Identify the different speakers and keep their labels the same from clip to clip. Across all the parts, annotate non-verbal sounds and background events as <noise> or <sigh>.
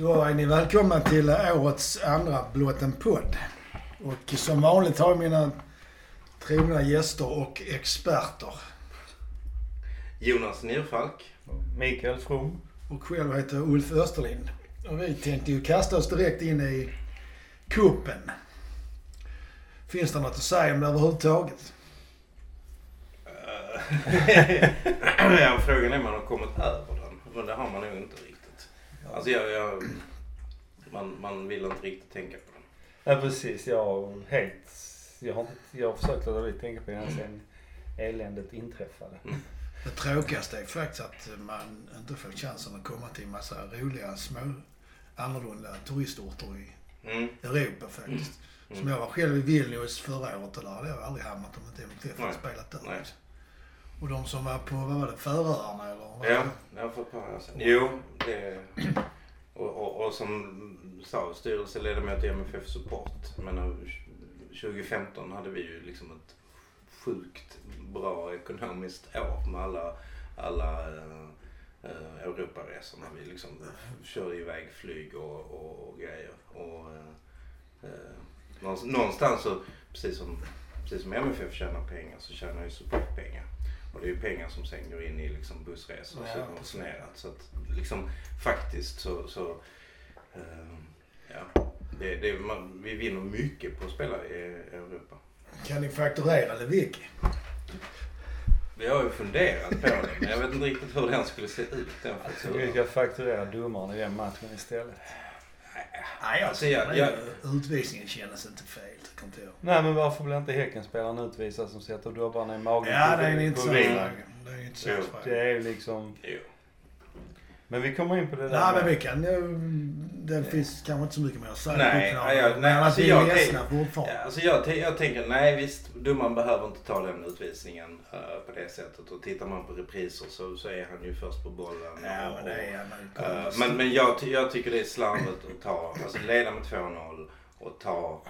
Speaker 1: Då är ni välkomna till årets andra Blått en podd. Och som vanligt har jag mina trogna gäster och experter.
Speaker 2: Jonas Nyrfalk.
Speaker 3: Mikael From.
Speaker 1: Och själv heter jag Ulf Österlind. Och vi tänkte ju kasta oss direkt in i kuppen. Finns det något att säga om det överhuvudtaget? <laughs>
Speaker 2: ja, frågan är om man har kommit över den. Men det har man nog inte riktigt. Alltså jag, jag, man, man vill inte riktigt tänka på den.
Speaker 3: Ja precis. Jag har helt... Jag har, jag har försökt låta bli tänka på den sen eländet inträffade.
Speaker 2: Mm.
Speaker 1: Det tråkigaste är faktiskt att man inte får chansen att komma till en massa roliga små annorlunda turistorter i
Speaker 2: Mm.
Speaker 1: Europa faktiskt.
Speaker 2: Mm.
Speaker 1: Som jag var själv i Vilnius förra året och där hade jag aldrig hamnat om inte MTF hade spelat där. Och de som var på, vad var det, Färöarna eller?
Speaker 2: Ja, har för ett par år sedan. Jo, det... Och, och, och som sa styrelseledamot i MFF Support. Men eh, 2015 hade vi ju liksom ett sjukt bra ekonomiskt år med alla, alla eh, eh, Europaresorna. Vi liksom körde iväg flyg och, och, och grejer. Och, eh, eh, någonstans- någonstans så, precis som, precis som MFF tjänar pengar så tjänar ju support pengar. Och det är ju pengar som sen går in i liksom bussresor och
Speaker 1: Ja,
Speaker 2: subventionerat. Så att liksom faktiskt så, så eh, ja, det, det, man, vi vinner mycket på att spela i Europa.
Speaker 1: Kan ni fakturera Lewicki?
Speaker 2: Vi har ju funderat på det men jag vet inte riktigt hur den skulle se ut den
Speaker 3: Vi
Speaker 2: fakturan.
Speaker 3: ska fakturera domaren i den matchen istället.
Speaker 1: Nej,
Speaker 2: Alltså, jag- jag-
Speaker 1: Utvisningen kändes inte fel, jag.
Speaker 3: Nej men varför blir inte Häckenspelaren utvisad som sätter dobbarna i magen
Speaker 1: Ja, det är en
Speaker 3: på
Speaker 1: intressant fråga. Det är en intressant.
Speaker 3: Det är liksom...
Speaker 2: Jo.
Speaker 3: Men vi kommer in på det där.
Speaker 1: Nej, men vi kan ju... Det finns kanske inte så mycket mer att säga.
Speaker 2: Nej,
Speaker 1: Uppnå-
Speaker 2: ja, ja, nej,
Speaker 1: men
Speaker 2: alltså
Speaker 1: vi är
Speaker 2: jag-. Ja, alltså jag, jag tänker, nej visst, domaren behöver inte ta den utvisningen eh, på det sättet. Och tittar man på repriser så, så är han ju först på bollen.
Speaker 1: Ja,
Speaker 2: och-
Speaker 1: men det är han.
Speaker 2: Eh, men men jag, jag tycker det är slarvigt att ta, alltså leda med 2-0 och ta,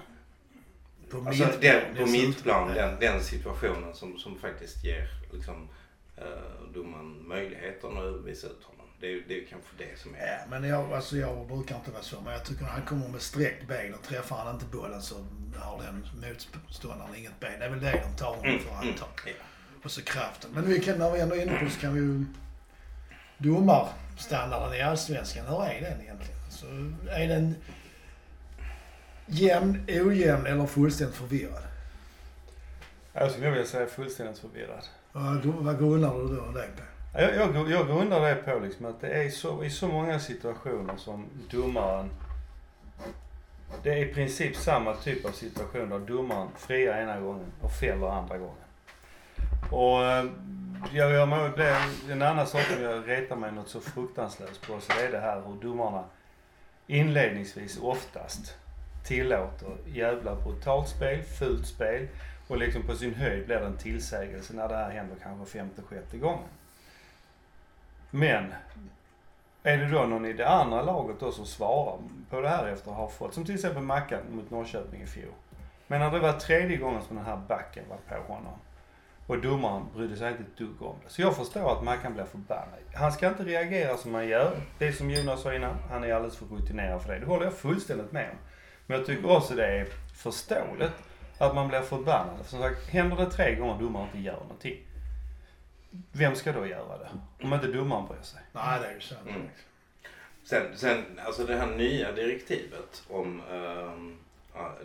Speaker 1: På
Speaker 2: alltså
Speaker 1: mittplan
Speaker 2: den, på mittplan,
Speaker 1: Ja.
Speaker 2: den, den situationen som, som faktiskt ger liksom, uh, domaren möjligheten att utvisa ut honom. Det är det är kanske det som är...
Speaker 1: Ja, men jag, alltså jag brukar inte vara så, men jag tycker när han kommer med sträckt ben och träffar han inte bollen så har den motståndaren inget ben. Det är väl det de tar honom
Speaker 2: Mm,
Speaker 1: för
Speaker 2: mm,
Speaker 1: antar.
Speaker 2: ja.
Speaker 1: Och så kraften. Men vi kan, när vi ändå är inne på det så kan vi ju... Domarstandarden i Allsvenskan, hur är den egentligen? Så är den jämn, ojämn eller fullständigt förvirrad?
Speaker 3: Jag skulle vilja säga fullständigt förvirrad.
Speaker 1: Vad vad grundar du då det på?
Speaker 3: Jag, jag, jag grundar det på liksom att det är så, i så många situationer som domaren... Det är i princip samma typ av situation där domaren friar ena gången och fäller andra gången. Och eh, jag gör mig, det en annan sak som jag retar mig något så fruktansvärt på så det är det här hur domarna inledningsvis oftast tillåter jävla brutalt spel, fult spel och liksom på sin höjd blir det en tillsägelse när det här händer kanske femte, sjätte gången. Men är det då någon i det andra laget då som svarar på det här efter att ha fått, som till exempel Mackan mot Norrköping i fjol. Men när det var tredje gången som den här backen var på honom och domaren brydde sig inte ett dugg om det. Så jag förstår att Mackan blir förbannad. Han ska inte reagera som han gör. Det är som Jonas sa innan, han är alldeles för rutinerad för det. Det håller jag fullständigt med om. Men jag tycker också det är förståeligt att man blir förbannad. För som sagt, händer det tre gånger och domaren inte gör någonting. Vem ska då göra det? Om inte domaren bryr sig.
Speaker 1: Nej, det är ju sant.
Speaker 2: Mm. Sen, sen, alltså det här nya direktivet om ja,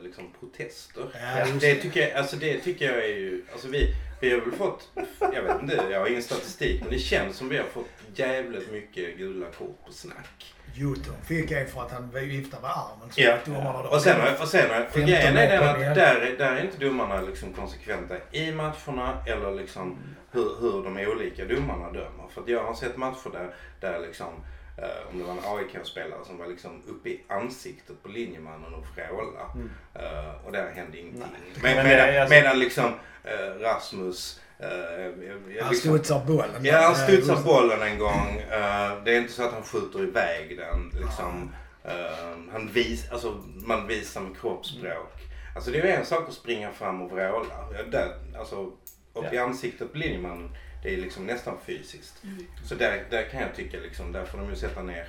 Speaker 2: liksom protester.
Speaker 1: Ja,
Speaker 2: det, tycker jag, alltså det tycker jag är ju, alltså vi, vi har väl fått, jag vet inte, jag har ingen statistik, men det känns som vi har fått jävligt mycket gula kort på snack.
Speaker 1: Jotun fick en för att han viftade med armen. Så
Speaker 2: Ja.
Speaker 1: att domarna då-
Speaker 2: Och sen, och sen, för
Speaker 1: 15
Speaker 2: grejen är den att där, är- där är inte domarna liksom konsekventa i matcherna eller liksom hur, hur de olika domarna dömer. För att jag har sett matcher där, där liksom, eh, om det var en AIK-spelare som var liksom uppe i ansiktet på linjemannen och vrålade.
Speaker 3: Mm.
Speaker 2: Eh, och där hände ingenting. Men
Speaker 3: det
Speaker 2: medan,
Speaker 3: är alltså-
Speaker 2: medan liksom eh, Rasmus eh, jag-
Speaker 1: Han
Speaker 2: liksom,
Speaker 1: studsar bollen.
Speaker 2: Ja, han
Speaker 1: Eh,
Speaker 2: studsar bollen en gång. Eh, det är inte så att han skjuter iväg den. Liksom. Eh, han vis, alltså, man visar med kroppsspråk. Alltså det är ju en sak att springa fram och vråla. Där, alltså, upp i
Speaker 3: Ja.
Speaker 2: ansiktet på linjemannen, det är liksom nästan fysiskt. Så där, där kan jag tycka liksom, där får de ju sätta ner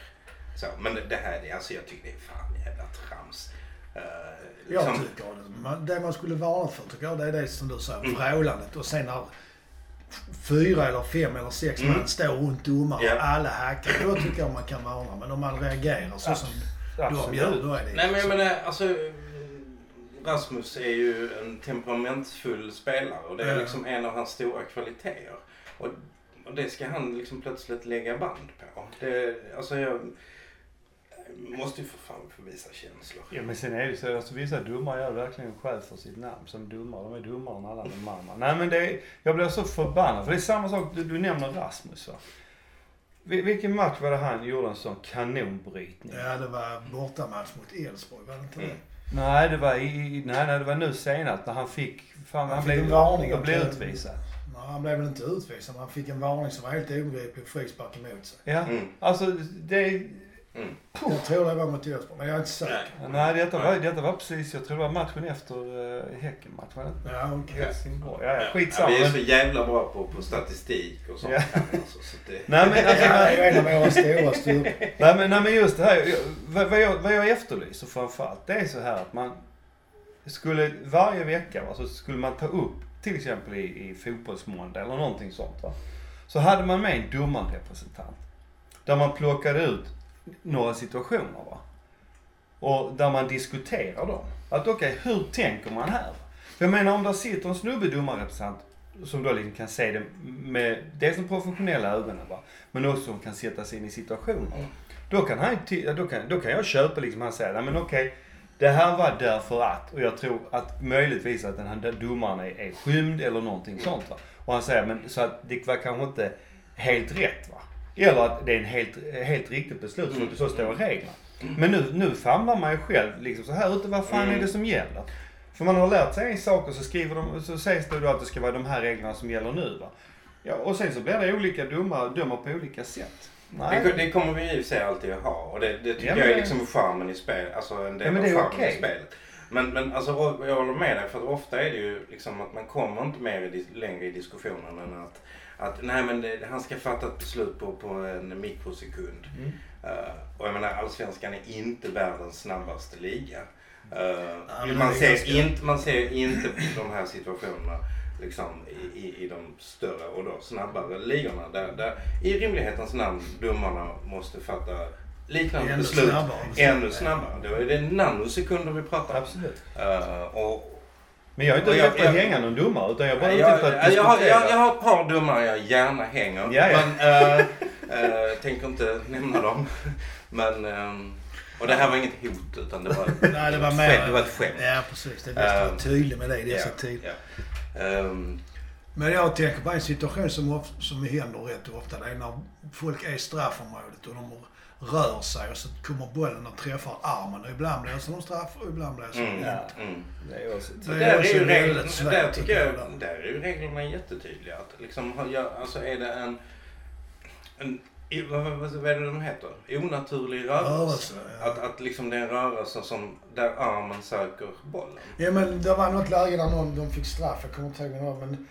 Speaker 2: Så, men det, det här, alltså jag tycker det är fan jävla trams. Uh,
Speaker 1: Jag
Speaker 2: liksom,
Speaker 1: tycker det. Man- Det man skulle varna för tycker jag det är det som du säger,
Speaker 2: Mm.
Speaker 1: vrålandet. Och sen när fyra eller fem eller sex
Speaker 2: Mm.
Speaker 1: man står runt domaren
Speaker 2: Ja.
Speaker 1: och alla hackar. Då tycker jag man kan varna. Men om man reagerar så som de gör,
Speaker 3: Absolut.
Speaker 1: då är det
Speaker 2: Nej men jag
Speaker 1: så.
Speaker 2: menar alltså Rasmus är ju en temperamentsfull spelare och det är liksom en av hans stora kvaliteter. Och, och det ska han liksom plötsligt lägga band på. Det, alltså jag måste ju för fan få visa känslor.
Speaker 3: Ja men sen är det ju så, alltså vissa domare gör verkligen skäl för sitt namn som domare. De är dummare än alla de andra. Nej men det är, jag blir så förbannad. För det är samma sak, du, du nämner Rasmus va. Vil- Vilken match var det han gjorde en sån kanonbrytning?
Speaker 1: Ja, det var bortamatch mot Elfsborg, var det inte det?
Speaker 2: Mm.
Speaker 3: Nej det var i, nej, nej det var nu senast när han fick, fan, han,
Speaker 1: Han fick
Speaker 3: blev,
Speaker 1: en varning
Speaker 3: blev utvisad.
Speaker 1: Han blev väl inte utvisad, men han fick en varning som var helt obegriplig och frispark emot sig.
Speaker 3: Ja,
Speaker 2: Mm.
Speaker 3: alltså det,
Speaker 2: Mm.
Speaker 1: Jag tror det var mot Elfsborg, men jag är inte säker.
Speaker 2: Nej.
Speaker 3: nej detta var, detta var precis, jag tror det var matchen efter uh, Häckenmatchen.
Speaker 1: Ja, okej.
Speaker 3: Helsingborg. Ja, ja,
Speaker 2: Ja,
Speaker 3: skitsamma.
Speaker 2: vi är så jävla bra på, på statistik och sånt
Speaker 3: Ja.
Speaker 2: här, alltså, så det,
Speaker 3: Nej men alltså,
Speaker 1: Ja, det är en av våra stora styrkor.
Speaker 3: Nej men, nej men just det här, jag, vad, vad, jag, vad jag efterlyser framförallt, det är så här att man skulle varje vecka va, så skulle man ta upp, till exempel i, i fotbollsmåndag eller någonting sånt va. Så hade man med en domarrepresentant. Där man plockade ut några situationer va. Och där man diskuterar dem. Att okej, hur tänker man här? För jag menar om där sitter en snubbe domarrepresentant som då liksom kan se det med dels de professionella ögonen va. Men också som kan sätta sig in i situationer.
Speaker 2: Mm.
Speaker 3: Då kan han då kan, då kan jag köpa liksom, han säger, nej men okej. Det här var därför att, och jag tror att möjligtvis att den här domaren är, är skymd eller någonting sånt va. Och han säger, men så att det var kanske inte helt rätt va. Eller att det är en helt, helt riktigt beslut,
Speaker 2: Mm.
Speaker 3: så, står reglerna. Men nu, nu famlar man ju själv liksom så här ute, vad fan
Speaker 2: Mm.
Speaker 3: är det som gäller? För man har lärt sig en sak och så skriver de, så sägs det då att det ska vara de här reglerna som gäller nu va. Ja, och sen så blir det olika domare dömer på olika sätt.
Speaker 2: Det, det kommer vi i och sig alltid att ha och det, det tycker
Speaker 3: Ja,
Speaker 2: jag är liksom charmen i spel, alltså en del
Speaker 3: Ja, men
Speaker 2: av
Speaker 3: det är
Speaker 2: charmen
Speaker 3: okej.
Speaker 2: i spelet. Men, men alltså, jag håller med dig för att ofta är det ju liksom att man kommer inte mer i, längre i diskussionen än att, att nej men det, han ska fatta ett beslut på, på en mikrosekund.
Speaker 3: Mm.
Speaker 2: Eh, och jag menar allsvenskan är inte världens snabbaste liga. Eh,
Speaker 1: Ja,
Speaker 2: man, ser inte, man ser inte de här situationerna liksom, i, i, i de större och då snabbare ligorna. Där, där i rimlighetens namn domarna måste fatta liknande
Speaker 1: Ännu
Speaker 2: beslut
Speaker 1: snabbare.
Speaker 2: ännu snabbare. Då är det nanosekunder vi pratar om.
Speaker 3: Absolut.
Speaker 2: Eh, och,
Speaker 3: Men jag är inte ute efter att hänga någon domare utan jag är bara ute efter att
Speaker 2: jag, har, jag, jag har ett par domare jag gärna hänger.
Speaker 3: Ja, ja.
Speaker 2: Men eh, eh, tänker inte nämna dem. Men, ehm, och det här var inget hot utan det var,
Speaker 1: Nej, det var mer...
Speaker 2: skämt. Det var ett skämt.
Speaker 1: Ja, precis. Det är bäst att vara tydlig med det i dessa
Speaker 2: Ja,
Speaker 1: tider.
Speaker 2: ja. Ehm,
Speaker 1: Men jag tänker på en situation som, som händer rätt ofta. Det är när folk är i straffområdet och de rör sig och så kommer bollen och träffar armen. Och ibland blåser de straff och ibland blåser de
Speaker 2: mm,
Speaker 1: inte.
Speaker 3: Ja.
Speaker 2: mm.
Speaker 3: Det är också
Speaker 1: Det är
Speaker 2: Där är,
Speaker 1: också
Speaker 2: ju
Speaker 1: väldigt svårt,
Speaker 2: där,
Speaker 1: tycker
Speaker 2: tycker jag,
Speaker 1: jag.
Speaker 2: där är ju reglerna jättetydliga. Att liksom, alltså är det en, en i- vad, vad, vad är det de heter? Onaturlig rörelse.
Speaker 1: Rörelse, ja.
Speaker 2: Att, att liksom det är en rörelse som, där armen söker bollen.
Speaker 1: Ja men det var något läge där någon, de fick straff, jag kommer inte ihåg vad men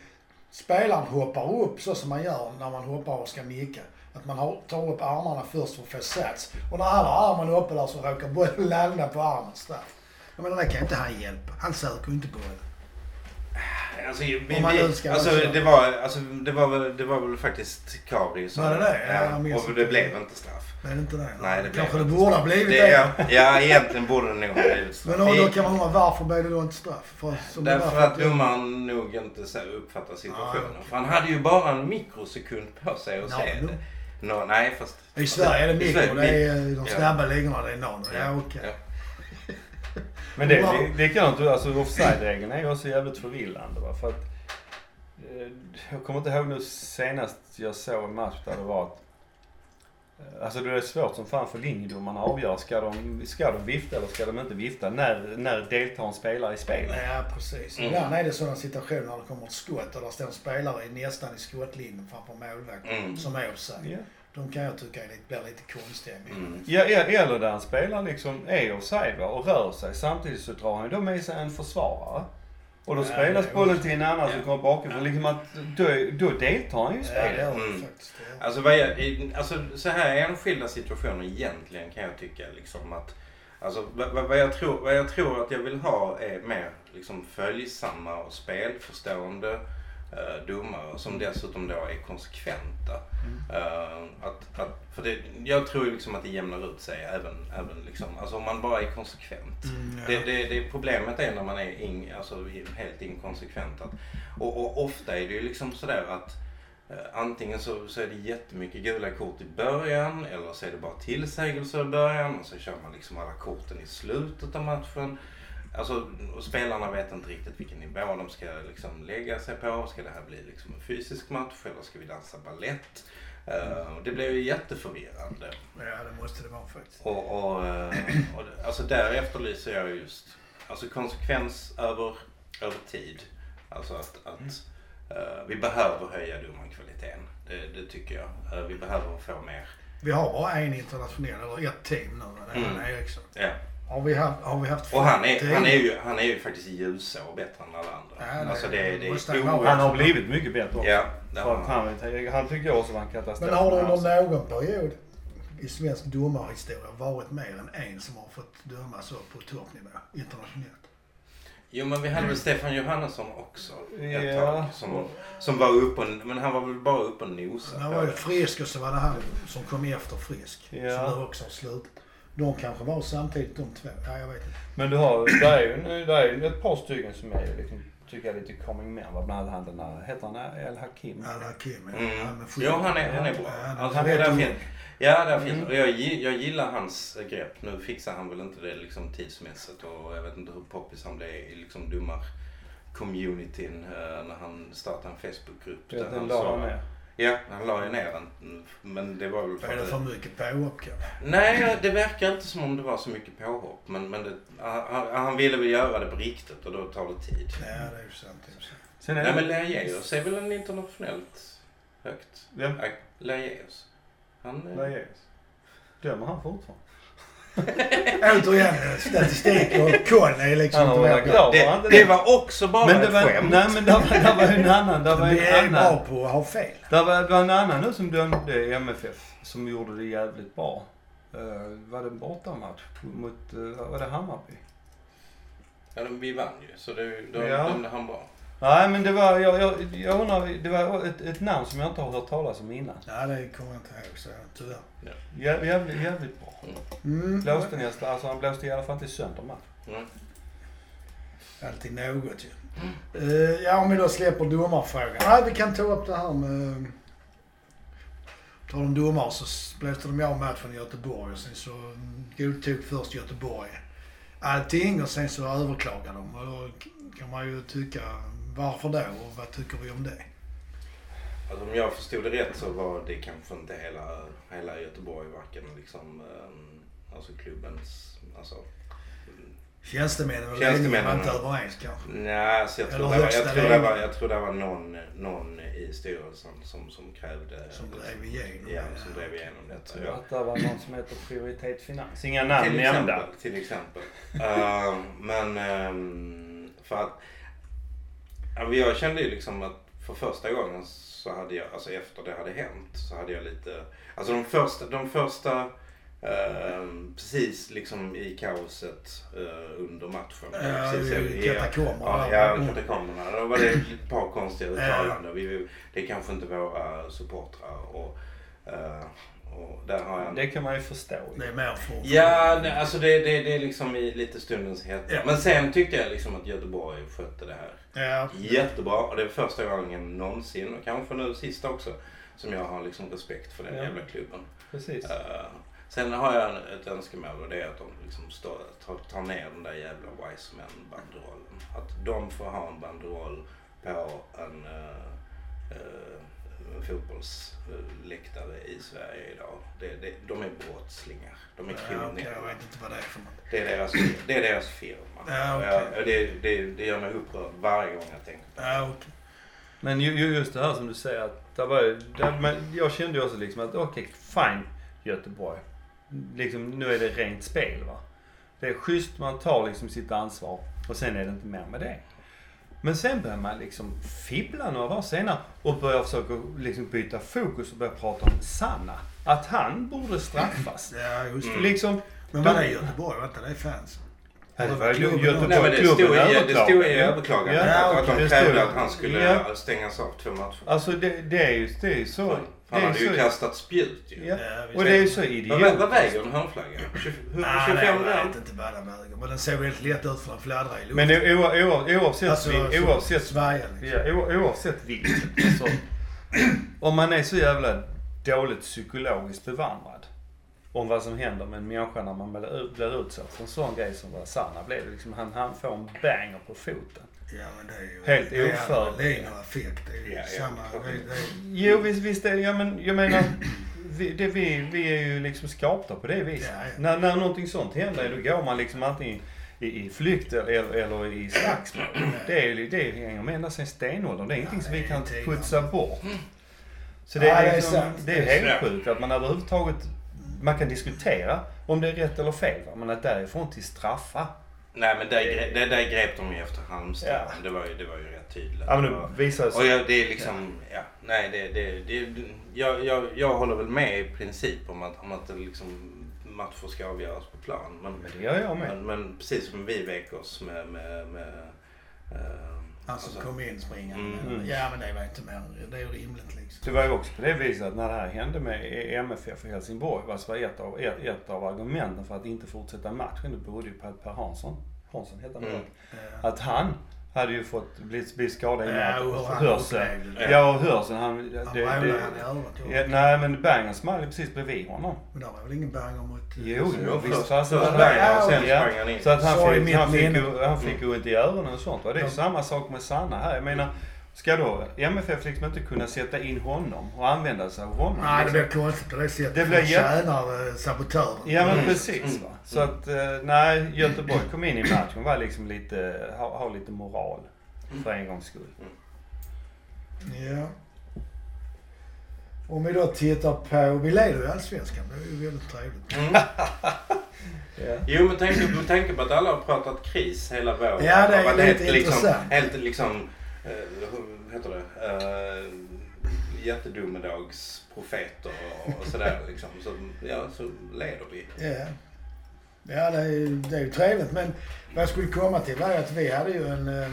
Speaker 1: spelaren hoppar upp så som man gör när man hoppar och ska nicka. Att man har, tar upp armarna först för att få sats. Och när han har armen uppe där så råkar bollen landa på armen straff. Jag menar det kan inte han hjälpa. Han söker ju inte bollen.
Speaker 2: Alltså, vi,
Speaker 1: Om man ska
Speaker 2: alltså, det, var, alltså det, var väl, det var väl faktiskt Kari som...
Speaker 1: Var det det? Ja, minns
Speaker 2: och det blev inte straff.
Speaker 1: Är det inte det?
Speaker 2: Nej, det blev
Speaker 1: Kanske det
Speaker 2: inte
Speaker 1: borde ha blivit
Speaker 2: det.
Speaker 1: det.
Speaker 2: Ja, ja, egentligen borde det nog ha blivit straff.
Speaker 1: Men då, då kan man undra varför blev det då inte straff? För, det
Speaker 2: Därför att domaren nog inte så uppfattar situationen.
Speaker 1: Ah.
Speaker 2: För han hade ju bara en mikrosekund på sig att
Speaker 1: Ja,
Speaker 2: se det. Nå, nej, fast...
Speaker 1: I Sverige är det mikro. Det är de
Speaker 2: Ja.
Speaker 1: snabba ligorna. Det är nano. Ja, okej.
Speaker 2: Ja.
Speaker 3: Men det är likadant, alltså offside-regeln är ju också jävligt förvillande va. För att, eh, jag kommer inte ihåg nu senast jag såg en match där det var att eh, Alltså det är svårt som fan för linjedomarna att avgöra. Ska de, ska de vifta eller ska de inte vifta? När, när deltar en spelare i spelet?
Speaker 1: Ja, precis.
Speaker 2: Mm.
Speaker 1: Ibland är det sådana situationer när det kommer ett skott och där står en spelare nästan i skottlinjen framför målvakten
Speaker 2: Mm.
Speaker 1: som är offside.
Speaker 3: Ja.
Speaker 1: De kan jag tycka är lite, blir lite konstiga.
Speaker 2: Mm.
Speaker 3: Ja, ja, eller där en spelare liksom är offside va, och rör sig. Samtidigt så drar han då med sig en försvarare. Och då
Speaker 1: Ja,
Speaker 3: spelas bollen till en annan som
Speaker 2: Ja.
Speaker 3: kommer bakifrån. Liksom att då, då deltar han ju i
Speaker 1: Ja,
Speaker 3: spelet.
Speaker 2: Mm.
Speaker 1: faktiskt. Det-
Speaker 2: Alltså, vad jag, i- alltså så här enskilda situationer egentligen kan jag tycka liksom att Alltså vad, vad, vad, jag tror, vad jag tror att jag vill ha är mer liksom följsamma och spelförstående eh, domare som dessutom då är konsekventa. Eh, att, att, för det, jag tror ju liksom att det jämnar ut sig även, även liksom, alltså om man bara är konsekvent.
Speaker 1: Mm, ja.
Speaker 2: Det, det, det problemet är när man är in, alltså, helt inkonsekvent. Att, och, och ofta är det ju liksom sådär att eh, antingen så, så är det jättemycket gula kort i början eller så är det bara tillsägelser i början och så kör man liksom alla korten i slutet av matchen. Alltså, spelarna vet inte riktigt vilken nivå de ska liksom lägga sig på. Ska det här bli liksom en fysisk match eller ska vi dansa ballett? Och det blir ju jätteförvirrande.
Speaker 1: Ja, det måste det vara faktiskt.
Speaker 2: Och, och, eh, och alltså där efterlyser jag just alltså konsekvens över, över tid. Alltså att, att eh, vi behöver höja domarkvaliteten. Det, det tycker jag. Vi behöver få mer.
Speaker 1: Vi har bara en internationell, eller ett team nu. Det är
Speaker 2: Mm.
Speaker 1: Eriksson.
Speaker 2: Ja.
Speaker 1: Har vi haft, har vi haft
Speaker 2: Och han är, han, är ju, han är ju faktiskt ljusår bättre än alla andra.
Speaker 1: Ja, det-
Speaker 2: alltså det, det
Speaker 1: måste
Speaker 2: är
Speaker 1: han
Speaker 3: har blivit mycket bättre också.
Speaker 2: Ja, det han.
Speaker 3: han, han tyckte jag också var en katastrof.
Speaker 1: Men har det
Speaker 3: han-
Speaker 1: under någon period i svensk domarhistoria varit mer än en som har fått döma så på toppnivå internationellt?
Speaker 2: Jo men vi hade väl Stefan Johannesson också ett
Speaker 3: Ja.
Speaker 2: tag. Som, som var uppe och, men han var väl bara uppe och nosade
Speaker 1: Han
Speaker 2: på
Speaker 1: var ju
Speaker 2: det.
Speaker 1: frisk och så var det han som kom efter frisk.
Speaker 3: Ja.
Speaker 1: Som nu också har slutat. De kanske var samtidigt de två. Ja, jag vet inte.
Speaker 3: Men du har, det är ju det är ju ett par stycken som är liksom, tycker jag är lite coming men. Bland annat han den där, heter han El Hakim?
Speaker 1: Alla Kim. ja.
Speaker 2: Mm.
Speaker 1: Han.
Speaker 2: Jo, han är, han är bra.
Speaker 1: Han-
Speaker 2: Alltså,
Speaker 1: han
Speaker 2: det där
Speaker 1: hur-
Speaker 2: fin- Ja, där finns
Speaker 3: Mm.
Speaker 2: Jag, jag gillar hans grepp. Nu fixar han väl inte det liksom tidsmässigt och jag vet inte hur poppis han blev i liksom domar communityn eh, när han startade en Facebookgrupp. Där han sa-
Speaker 3: han.
Speaker 2: Ja, han la ju ner den. Men det var väl för
Speaker 1: Är det för mycket påhopp kanske?
Speaker 2: Nej, det verkar inte som om det var så mycket påhopp. Men, men det, han, han ville väl göra det på riktigt och då tar det tid.
Speaker 1: Ja, det är ju sant. Det är sant.
Speaker 3: Sen är
Speaker 2: Nej
Speaker 3: det,
Speaker 2: men Lajeus är väl en internationellt högt?
Speaker 3: Vem?
Speaker 2: Lajeus. Han...
Speaker 3: Lajeus. Dömer han fortfarande? <laughs>
Speaker 1: Återigen, statistik och koll är liksom inte
Speaker 3: var inte
Speaker 2: det
Speaker 3: det?
Speaker 2: var också bara
Speaker 3: Men det
Speaker 2: ett
Speaker 3: var,
Speaker 2: skämt.
Speaker 3: nej men det var, det var en annan, det var
Speaker 1: Vi är
Speaker 3: en
Speaker 1: bra
Speaker 3: annan.
Speaker 1: på att ha fel.
Speaker 3: Det var, det var en annan nu som dömde i MFF som gjorde det jävligt bra. Uh, var det en bortamatch mot, uh, var det Hammarby?
Speaker 2: Ja, de- vi vann ju, så det, då
Speaker 3: Ja.
Speaker 2: dömde han bra.
Speaker 3: Nej men det var, jag, jag, jag undrar, det var ett, ett namn som jag inte har hört talas om innan.
Speaker 1: Ja, det kommer jag inte ihåg så tyvärr.
Speaker 3: Jä, jävligt, jävligt bra.
Speaker 1: Mm.
Speaker 3: Blåste nästan, alltså han blåste i alla fall inte sönder match.
Speaker 2: Mm.
Speaker 1: Alltid något ju. Eh, ja, om vi då släpper domarfrågan. Nej, vi kan ta upp det här med... Tar de domare så blåste de av matchen i Göteborg och sen så godtog först Göteborg allting och sen så överklagade de. Och då kan man ju tycka, varför då och vad tycker vi om det?
Speaker 2: Alltså, om jag förstod det rätt så var det kanske inte hela, hela Göteborg, varken liksom, eh, alltså klubbens, alltså.
Speaker 1: Tjänstemännen var inte överens kanske.
Speaker 2: Nej, alltså jag, tror det var,
Speaker 1: högsta
Speaker 2: jag, tror det var,
Speaker 1: ledningen.
Speaker 2: jag tror det var någon, någon i styrelsen som, som krävde...
Speaker 1: Som drev igenom
Speaker 2: Ja,
Speaker 1: det.
Speaker 2: som drev igenom
Speaker 3: Jag
Speaker 2: detta.
Speaker 3: tror
Speaker 2: Ja.
Speaker 3: att det var någon som heter Prioritet Finans. Inga namn
Speaker 2: Till
Speaker 3: nämnda.
Speaker 2: exempel. Till exempel. <laughs> Eh, men ehm, för att ja, jag kände ju liksom att för första gången så hade jag, alltså efter det hade hänt så hade jag lite, alltså de första, de första ehm, precis liksom i kaoset eh, under matchen.
Speaker 1: Ja,
Speaker 2: precis,
Speaker 1: i katakomberna.
Speaker 2: Ja, ja
Speaker 1: Mm.
Speaker 2: katakomberna. Då var det ett par konstiga uttalanden. Vi, det är kanske inte våra supportrar och, eh, och där har jag
Speaker 3: Det kan man ju förstå.
Speaker 1: Det är mer för...
Speaker 2: Ja, det, alltså det, det, det är liksom i lite stundens hetta.
Speaker 1: Ja.
Speaker 2: Men sen tyckte jag liksom att Göteborg skötte det här
Speaker 1: Ja.
Speaker 2: jättebra. Och det är första gången någonsin, och kanske nu sista också, som jag har liksom respekt för den
Speaker 3: Ja.
Speaker 2: jävla klubben.
Speaker 3: Precis.
Speaker 2: Eh, sen har jag ett önskemål och det är att de liksom står, tar, tar ner den där jävla Wiseman-banderollen. Att de får ha en banderoll på en uh, fotbollsläktare i Sverige idag. Det, det, de är brottslingar. De är
Speaker 1: Ja,
Speaker 2: kriminella.
Speaker 1: okej, jag vet inte vad det är för något.
Speaker 2: Det är deras, <clears throat> det är deras firma.
Speaker 1: Ja, okej.
Speaker 2: jag, det, det, det gör mig upprörd varje gång jag tänker på det.
Speaker 1: Ja, okej.
Speaker 3: Men ju, ju just det här som du säger att det var, ju- det, men jag kände ju också liksom att okej, fine Göteborg. Liksom nu är det rent spel va. Det är schysst, man tar liksom sitt ansvar och sen är det inte mer med det. Men sen börjar man liksom fibbla några dagar senare och börjar försöka liksom byta fokus och börja prata om Sanna. Att han borde straffas.
Speaker 1: Ja, just det.
Speaker 3: Liksom,
Speaker 1: Men vad är det i Göteborg? Var inte det fans?
Speaker 3: Det var
Speaker 1: var.
Speaker 3: Göteborg-
Speaker 2: Nej men det stod i, det
Speaker 3: överklagade.
Speaker 2: stod i överklagandet
Speaker 3: Ja,
Speaker 2: att, de krävde att han skulle
Speaker 3: Ja.
Speaker 2: stängas av två matcher.
Speaker 3: Alltså det, det är ju det är ju
Speaker 2: Han
Speaker 3: det är
Speaker 2: hade ju
Speaker 3: så-
Speaker 2: kastat spjut ju.
Speaker 3: Ja.
Speaker 1: Ja.
Speaker 3: Och det är ju så idiotiskt.
Speaker 2: vad väger en hörnflagga? 20
Speaker 1: Nej,
Speaker 2: 25
Speaker 1: nej,
Speaker 2: gram?
Speaker 1: jag vet inte vad den väger. Men den ser väldigt lätt ut för den fladdrar i luften.
Speaker 3: Men oavsett,
Speaker 1: Alltså,
Speaker 3: oavsett,
Speaker 1: Svaja liksom.
Speaker 3: ja, oavsett vilket. Så, om man är så jävla dåligt psykologiskt bevandrad om vad som händer med en människa när man blir, utsatt för en sån grej som Sanna blev. Liksom, han, han får en banger på foten.
Speaker 1: Ja, men det är ju...
Speaker 3: Helt
Speaker 1: det är
Speaker 3: oförberedd.
Speaker 1: adrenalinaffekt. Det är ju
Speaker 2: Ja, ja,
Speaker 1: samma...
Speaker 2: klart.
Speaker 1: Det, det,
Speaker 3: Jo visst, visst är det, ja, men jag menar, vi, det, vi, vi är ju liksom skapta på det viset.
Speaker 1: Ja, ja.
Speaker 3: När, när någonting sånt händer, då går man liksom antingen i, i flykt eller, eller i slagsmål. Det, är, ju- det hänger med ända sedan stenåldern. Det är ingenting som vi kan
Speaker 1: det är
Speaker 3: putsa bort. Så det
Speaker 1: Ja, det
Speaker 3: är,
Speaker 1: är
Speaker 3: liksom, det är
Speaker 2: Det är
Speaker 3: helt sjukt att man överhuvudtaget, man kan diskutera om det är rätt eller fel. va, Men att därifrån till straffa.
Speaker 2: Nej men där, det där grep de ju efter Halmstad.
Speaker 3: Ja.
Speaker 2: Det, var ju, det var ju rätt tydligt.
Speaker 3: Ja men
Speaker 2: Och-
Speaker 3: det visar
Speaker 2: Och
Speaker 3: sig.
Speaker 2: jag, det är liksom, ja, nej det, det, det jag, jag, jag håller väl med i princip om att, om att det liksom, matcher ska avgöras på plan. Men,
Speaker 3: Men det gör jag med.
Speaker 2: men, men precis som vi vek oss med, med, med eh,
Speaker 1: han som
Speaker 2: alltså-
Speaker 1: kom in springande.
Speaker 2: Mm.
Speaker 1: Men, ja, men det var inte mer... Det är rimligt liksom.
Speaker 3: Det var ju också på det viset att när det här hände med MFF i Helsingborg, vad som var ett av, ett, ett av argumenten för att inte fortsätta matchen, det berodde ju på att Per Hansson, Hansson hette han
Speaker 2: Mm.
Speaker 3: att han hade ju fått bli, bli skadad i
Speaker 1: Ja,
Speaker 3: Hörseln. Ja, och hörseln. Han, det,
Speaker 1: han i örat.
Speaker 3: nej, men Bergen small ju precis bredvid honom.
Speaker 1: men det var väl ingen banger mot...
Speaker 3: Jo,
Speaker 2: Jo,
Speaker 3: jo visst fasen
Speaker 2: först
Speaker 3: det.
Speaker 2: Bergen och sen
Speaker 3: Ja,
Speaker 2: sprang han in.
Speaker 3: Så att han
Speaker 1: Sorry,
Speaker 3: fick, han fick, han fick ju inte i öronen och sånt. Och det är
Speaker 1: Ja.
Speaker 3: samma sak med Sanna här. Jag menar, ska då MFF liksom inte kunna sätta in honom och använda sig av honom?
Speaker 1: Nej, det
Speaker 3: liksom?
Speaker 1: blir konstigt på det sättet.
Speaker 3: Det blir jätte-
Speaker 1: tjänar eh, sabotören.
Speaker 3: Ja men
Speaker 2: Mm.
Speaker 3: precis
Speaker 2: Mm.
Speaker 3: va. Så att, eh, nej, Göteborg kom in i matchen var liksom lite, ha, ha lite moral. För en gångs skull.
Speaker 1: Ja. Om vi då tittar på... Vi leder ju Allsvenskan. Det är ju väldigt trevligt.
Speaker 2: Mm. <laughs>
Speaker 3: Ja.
Speaker 2: Jo men tänk, tanke på att alla har pratat kris hela våren.
Speaker 1: Ja, det är
Speaker 2: Och
Speaker 1: lite
Speaker 2: helt, liksom,
Speaker 1: intressant.
Speaker 2: Helt liksom, hur heter det, uh, jättedomedagsprofeter och, sådär liksom. Så, ja, så leder vi.
Speaker 1: Ja. Ja, det är, ju- det är ju trevligt. Men vad jag skulle komma till var ju att vi hade ju en eh,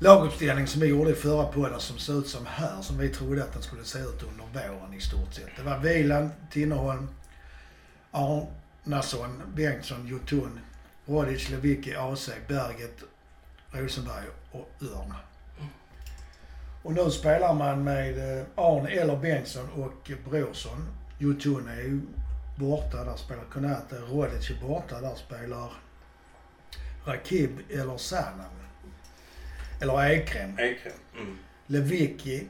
Speaker 1: laguppställning som vi gjorde i förra podden som såg ut som här. Som vi trodde att den skulle se ut under våren i stort sett. Det var Wieland, Tinnerholm, Arnason, Bengtsson, Jotun, Rodic, Lewicki, AC, Berget, Rosenberg och Örn. Och nu spelar man med eh, Arn eller Bengtsson och Brorsson. Jotun är ju borta, där spelar Konate. Rodic är borta, där spelar Rakib eller Sanna. Eller Ekrem.
Speaker 2: Ekrem. Mm.
Speaker 1: Lewicki,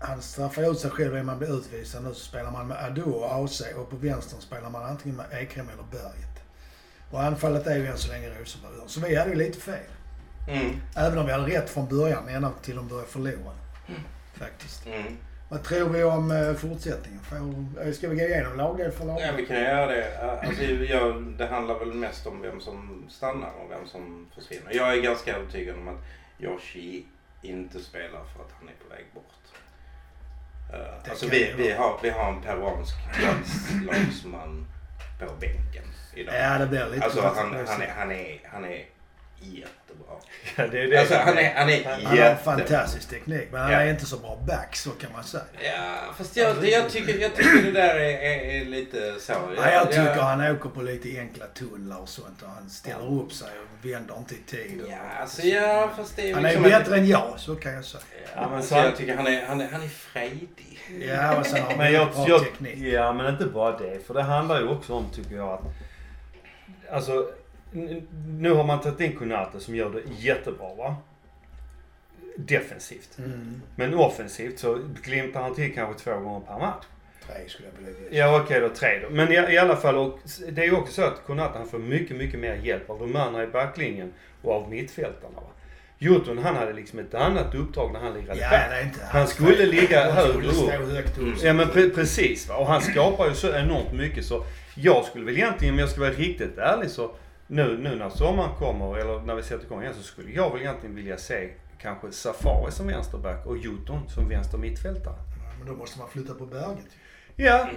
Speaker 1: han straffar ut sig själv när man blir utvisad. Nu spelar man med Ado och AC och på vänstern spelar man antingen med Ekrem eller Berget. Och anfallet är ju än så länge Rosenberg. Så vi hade ju lite fel.
Speaker 2: Mm.
Speaker 1: Även om vi hade rätt från början, ända till de började förlora. Faktiskt.
Speaker 2: Mm.
Speaker 1: Vad tror vi om eh, fortsättningen? Får, eh, ska vi gå igenom lagdel för
Speaker 2: Ja,
Speaker 1: lagdel?
Speaker 2: vi kan göra det. Alltså, jag, det handlar väl mest om vem som stannar och vem som försvinner. Jag är ganska övertygad om att Yoshi inte spelar för att han är på väg bort. Uh, alltså vi, vi, har, vi har en peruansk landslagsman på bänken idag.
Speaker 1: Ja, det blir lite
Speaker 2: Alltså han,
Speaker 1: det
Speaker 2: han, är, han, är, han är jättebra. <laughs>
Speaker 3: Ja, det är det.
Speaker 2: Alltså han är, han är
Speaker 1: Han har
Speaker 2: jättebra.
Speaker 1: fantastisk teknik, men han
Speaker 2: Ja.
Speaker 1: är inte så bra back, så kan man säga.
Speaker 2: Ja, fast jag, jag, tycker, jag tycker det där är, är, är lite så.
Speaker 1: Ja, jag tycker han åker på lite enkla tunnlar och sånt och han ställer upp sig och vänder inte i tid. och-
Speaker 2: Ja, alltså ja, fast det är
Speaker 1: Han är
Speaker 2: liksom
Speaker 1: bättre än jag, så kan jag säga.
Speaker 2: Ja,
Speaker 3: men
Speaker 2: men
Speaker 3: så-
Speaker 2: jag tycker han är, han är, han är frejdig.
Speaker 1: Ja, och sen har han
Speaker 3: Men jag,
Speaker 1: bra
Speaker 3: jag,
Speaker 1: teknik.
Speaker 3: ja men inte bara det. För det handlar ju också om, tycker jag, att... Alltså, nu har man tagit in Konate som gör det jättebra va? Defensivt.
Speaker 1: Mm.
Speaker 3: Men offensivt så glimtar han till kanske två gånger per match.
Speaker 1: Tre skulle jag vilja
Speaker 3: Ja okej då, tre då. Men i, i alla fall, och det är ju också så att Konate han får mycket, mycket mer hjälp av de andra i backlinjen och av mittfältarna. Va? Jotun han hade liksom ett annat uppdrag när han lirade
Speaker 1: Ja,
Speaker 3: back.
Speaker 1: inte...
Speaker 3: Han skulle ligga
Speaker 1: Han
Speaker 3: högre
Speaker 1: skulle
Speaker 3: upp. Ja men pre precis va. Och han skapar ju så enormt mycket så jag skulle väl egentligen, om jag ska vara riktigt ärlig så nu, nu när sommaren kommer, eller när vi sätter igång igen, så skulle jag väl egentligen vilja se kanske Safari som vänsterback och Juton som vänster mittfältare.
Speaker 1: Men då måste man flytta på berget.
Speaker 3: Ja,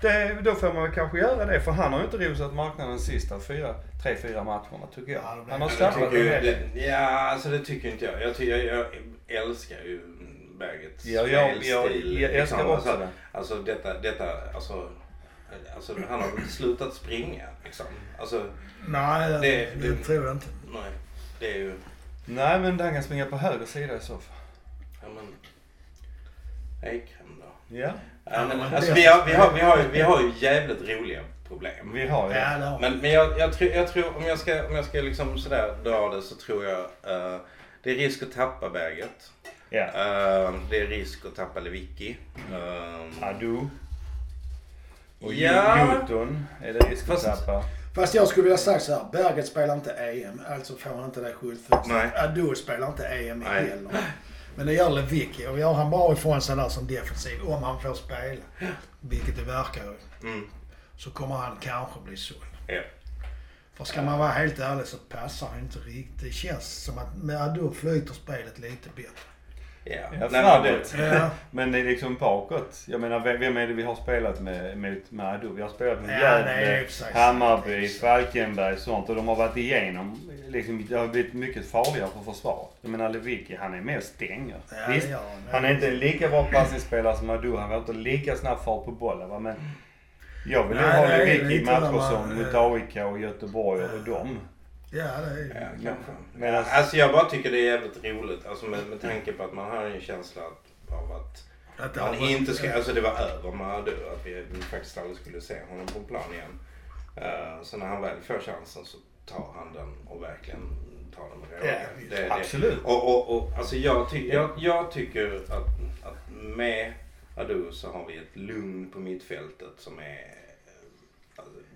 Speaker 3: det, då får man väl kanske göra det. För han har ju inte rosat marknaden de sista fyra, tre, fyra matcherna tycker jag.
Speaker 1: Ja,
Speaker 3: Han har
Speaker 2: Jag
Speaker 3: slarvat en
Speaker 2: ju,
Speaker 3: hel
Speaker 2: ja, alltså det tycker inte jag. Jag, tycker, jag, jag älskar ju Bergets
Speaker 3: Ja, jag, jag,
Speaker 2: spelstil,
Speaker 3: jag älskar
Speaker 2: liksom.
Speaker 3: också
Speaker 2: alltså,
Speaker 3: det.
Speaker 2: Alltså detta, detta, alltså. Alltså han har inte slutat springa liksom. Alltså,
Speaker 1: Nej, det,
Speaker 2: Det-
Speaker 1: det, tror jag inte.
Speaker 2: nej. Det är ju,
Speaker 3: Nej, men den kan springa på höger sida i så fall.
Speaker 2: ja men. Ekrem då.
Speaker 3: Ja,
Speaker 2: men, alltså, vi, har, vi, har, vi, har ju, vi har ju jävligt roliga problem.
Speaker 3: vi har ju
Speaker 1: Ja,
Speaker 2: Men, men jag, jag, tror, jag tror, om jag ska, om jag ska liksom sådär dra det så tror jag uh, det är risk att tappa Berget.
Speaker 3: Ja.
Speaker 2: Uh, det är risk att tappa Lewicki. Uh,
Speaker 3: Adu. Och
Speaker 2: Ja.
Speaker 3: Juton är det risk att
Speaker 2: Fast-
Speaker 3: tappa.
Speaker 1: Fast jag skulle vilja säga så här. Berget spelar inte EM, alltså får han inte det.
Speaker 2: Nej.
Speaker 1: Adu spelar inte EM
Speaker 2: Nej.
Speaker 1: heller. Men det gör Lewicki och gör han bra ifrån sig där som defensiv, om han får spela, vilket det verkar ju,
Speaker 2: mm,
Speaker 1: så kommer han kanske bli såld.
Speaker 2: ja.
Speaker 1: För ska man vara helt ärlig så passar han inte riktigt. Det känns som att med Adu flyter spelet lite bättre.
Speaker 2: Ja.
Speaker 3: Ja,
Speaker 2: Nej, men det- <laughs>
Speaker 1: Ja.
Speaker 3: Men det är liksom bakåt. Jag menar, vem är det vi har spelat med, med, med Adu? Vi har spelat med
Speaker 1: Ja,
Speaker 3: Gävle, Hammarby. Falkenberg och sånt. Och de har varit igenom, liksom, det har blivit mycket farligare för försvaret. Jag menar Lewicki, han är med och stänger.
Speaker 1: Ja,
Speaker 3: Visst,
Speaker 1: gör han.
Speaker 3: han är inte en lika bra passningsspelare som Adu. Han har inte lika snabb fart på bollen va. Men jag vill
Speaker 1: Nej,
Speaker 3: ha Lewicki i matcher som mot AIK och Göteborg och dem.
Speaker 1: Ja, det är
Speaker 2: Ja,
Speaker 3: Men-
Speaker 2: kanske.
Speaker 3: medan-
Speaker 2: Alltså jag bara tycker det är jävligt roligt. Alltså med, med tanke på att man har en känsla av att
Speaker 1: att det
Speaker 2: man
Speaker 1: varit-
Speaker 2: inte ska, alltså det var över med Adu. Att vi, vi faktiskt aldrig skulle se honom på plan igen. Uh, så när han väl får chansen så tar han den och verkligen tar den med råge.
Speaker 1: Ja.
Speaker 2: Det- det-
Speaker 3: Absolut.
Speaker 2: Och, och, och alltså jag, ty, jag, jag tycker att, att med Adu så har vi ett lugn på mittfältet som är...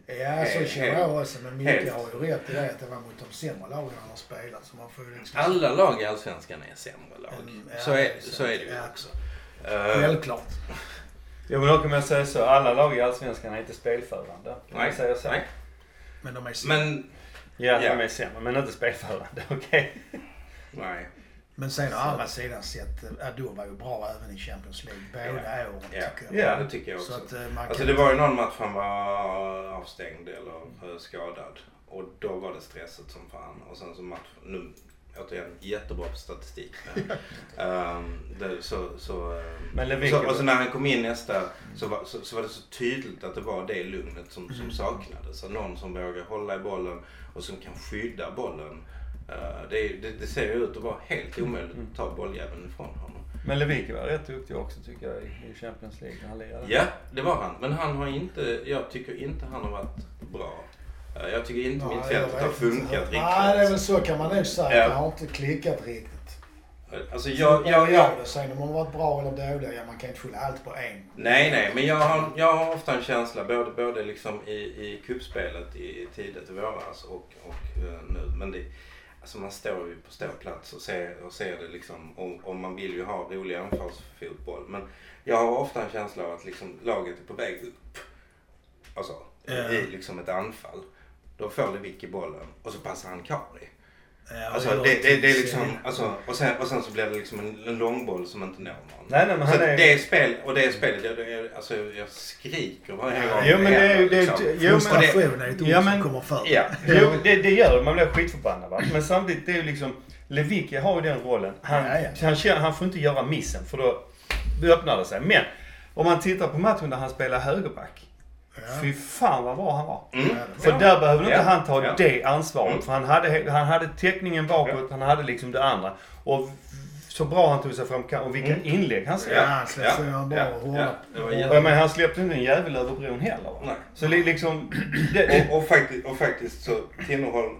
Speaker 1: Ja, så
Speaker 2: helt-
Speaker 1: känner jag också. Men Micke har ju rätt i det att det var mot de sämre lagen han har spelat. Så man får ju liksom...
Speaker 2: alla lag i Allsvenskan är sämre lag.
Speaker 1: Mm, ja,
Speaker 2: så, är, så är det ju
Speaker 1: sant. Ja.
Speaker 2: också. Eh,
Speaker 1: Självklart.
Speaker 3: Jo men då kan man säga så. Alla lag i Allsvenskan är inte spelförande. Kan
Speaker 2: nej,
Speaker 3: man säga så?
Speaker 2: nej.
Speaker 1: Men de är sämre.
Speaker 2: Men,
Speaker 3: Ja,
Speaker 2: Ja.
Speaker 3: de är sämre. Men inte spelförande. <laughs> Okej.
Speaker 2: nej.
Speaker 1: Men sen å andra sidan sett, eh, Adu var ju bra även i Champions League båda åren
Speaker 2: Ja.
Speaker 1: tycker jag.
Speaker 3: Ja.
Speaker 2: det tycker jag också.
Speaker 1: Så att eh, man
Speaker 2: Alltså
Speaker 1: kan...
Speaker 2: det var ju någon match han var avstängd eller skadad. Och då var det stressigt som fan. Och sen så match, nu återigen jättebra på statistik. <laughs> um, det, så, så, ehm,
Speaker 3: Men
Speaker 2: så, och så när han kom in nästa så var, så, så var det så tydligt att det var det lugnet som,
Speaker 1: Mm.
Speaker 2: som saknades. Så någon som vågar hålla i bollen och som kan skydda bollen. Eh, det, det, det ser ju ut att vara helt omöjligt att ta bolljäveln ifrån honom.
Speaker 3: Men Lewicki var rätt duktig också tycker jag i, Champions League när han lirade.
Speaker 2: Ja, det var han. Men han har inte, jag tycker inte han har varit bra. Eh, Jag tycker inte
Speaker 1: Nej,
Speaker 2: mittfältet
Speaker 1: jag
Speaker 2: har funkat
Speaker 1: inte.
Speaker 2: riktigt.
Speaker 1: Nej, det är väl så kan man nog säga.
Speaker 2: Ja.
Speaker 1: Det har inte klickat riktigt.
Speaker 2: Alltså
Speaker 1: Jag,
Speaker 2: jag, jag.
Speaker 1: Sen om de har varit bra eller dåliga, ja man kan inte skylla allt på en.
Speaker 2: nej, nej, men jag har, jag har ofta en känsla, både, både liksom i, i kuppspelet i tidigt i våras och, och eh, nu. Men det, alltså man står ju på ståplats och ser, och ser det liksom, och, och man vill ju ha rolig anfallsfotboll. Men jag har ofta en känsla av att liksom laget är på väg upp. Alltså, i liksom ett anfall. Då får Lewicki bollen och så passar han Kari.
Speaker 1: Ja,
Speaker 2: Alltså
Speaker 1: det
Speaker 2: det, det, är liksom,
Speaker 1: så.
Speaker 2: alltså, och, sen, och sen så blir det liksom en, en långboll som inte når någon.
Speaker 3: Nej, nej men
Speaker 2: Så
Speaker 3: han är...
Speaker 2: det är spel, och det är spelet, jag, jag, alltså, jag skriker varje gång
Speaker 3: Jo men det är ju...
Speaker 2: liksom.
Speaker 1: Frustration är ett ord
Speaker 3: Ja,
Speaker 1: som kommer för.
Speaker 2: Ja.
Speaker 3: Jo, det, det gör. Man blir skitförbannad va. Men samtidigt, det är ju liksom... Lewicki har ju den rollen. Han,
Speaker 1: Ja, ja.
Speaker 3: Han, känner, han får inte göra missen för då öppnar det sig. Men om man tittar på matchen där han spelar högerback.
Speaker 1: Ja.
Speaker 3: Fy fan vad bra han var.
Speaker 2: Mm.
Speaker 3: För där behövde inte
Speaker 2: Ja.
Speaker 3: han ta
Speaker 2: Ja.
Speaker 3: det ansvaret.
Speaker 2: Mm.
Speaker 3: För han hade, han hade täckningen bakåt, han hade liksom det andra. Och så bra han tog sig fram och vilka
Speaker 2: Mm.
Speaker 3: inlägg han
Speaker 1: Ja,
Speaker 3: släppte.
Speaker 1: han släppte en bra
Speaker 2: ja, ja,
Speaker 3: jag menar, han släppte inte en jävel över bron heller va?
Speaker 2: Nej.
Speaker 3: Så li- liksom... <clears throat> Det,
Speaker 2: Och, och, faktiskt, och faktiskt så, Tinnerholm,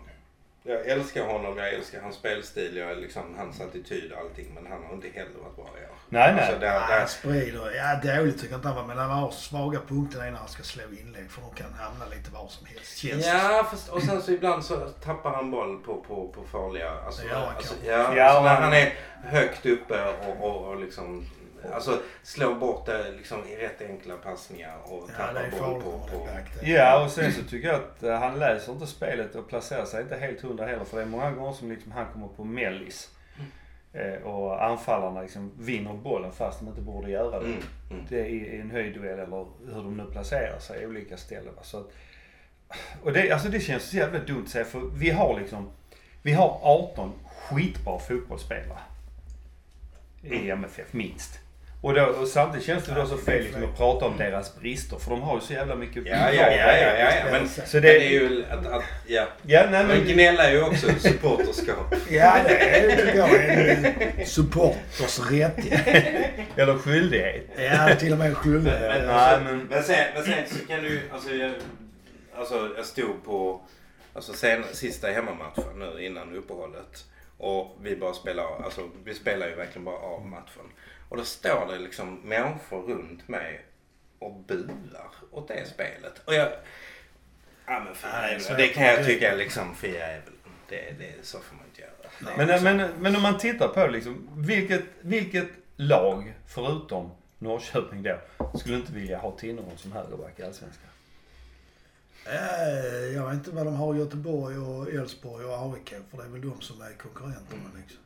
Speaker 2: jag älskar honom, jag älskar hans spelstil, jag liksom, hans attityd och allting. Men han har inte heller varit bra i år.
Speaker 3: Nej nej.
Speaker 2: Alltså, där,
Speaker 1: Ja,
Speaker 2: där,
Speaker 1: han sprider. Ja, dåligt tycker jag inte han var. Men han har svaga punkter när han ska slå inlägg. För de kan hamna lite var som helst. Känns
Speaker 2: Ja, fast, och sen så ibland så tappar han boll på, på, på farliga... Alltså,
Speaker 1: gör han
Speaker 2: alltså, ja,
Speaker 3: Ja,
Speaker 2: alltså, när
Speaker 3: han-
Speaker 2: är högt uppe och, och, och liksom... alltså slå bort det liksom i rätt enkla passningar och
Speaker 1: Ja,
Speaker 2: tappa boll på... på
Speaker 3: Ja, och sen så tycker jag att eh, han läser inte spelet och placerar sig inte helt hundra heller. För det är många gånger som liksom han kommer på mellis. Eh, och anfallarna liksom vinner bollen fast de inte borde göra det.
Speaker 2: Mm, mm.
Speaker 3: Det är i en höjdduell eller hur de nu placerar sig i olika ställen. Så att, och det, alltså det känns så jävla dumt att säga för vi har liksom, vi har 18 skitbra fotbollsspelare. I MFF, minst. Och, då, och samtidigt känns det då så fel liksom att prata om deras brister för de har ju så jävla mycket
Speaker 2: Ja, ja, ja, ja, ja, ja. Men,
Speaker 3: Så
Speaker 2: men
Speaker 3: det-
Speaker 2: det är ju att, att ja.
Speaker 3: Ja, nej
Speaker 2: Men
Speaker 3: men...
Speaker 2: gnälla är ju också supporterskap. <laughs>
Speaker 1: Ja, det är, tycker jag är en supporters rättighet. <laughs>
Speaker 3: Eller skyldighet.
Speaker 1: Ja, till och med skyldig.
Speaker 2: Men,
Speaker 3: Nej, men-
Speaker 2: men, sen, men sen så kan du alltså jag, alltså jag stod på alltså sen, sista hemmamatchen nu innan uppehållet. Och vi bara spelar, alltså vi spelar ju verkligen bara av matchen. Och då står det liksom människor runt mig och buar åt det spelet. Och jag, ja men för
Speaker 1: Nej, så
Speaker 2: jävlar, det kan jag tycka liksom för jävlar. Det, det, så får man inte göra.
Speaker 3: Men, men, men om man tittar på liksom, vilket, vilket lag, förutom Norrköping då, skulle inte vilja ha Tinnerholm som högerback i Allsvenskan?
Speaker 1: Eh, Jag vet inte vad de har i Göteborg och Elfsborg och AIK. För det är väl de som är konkurrenterna liksom.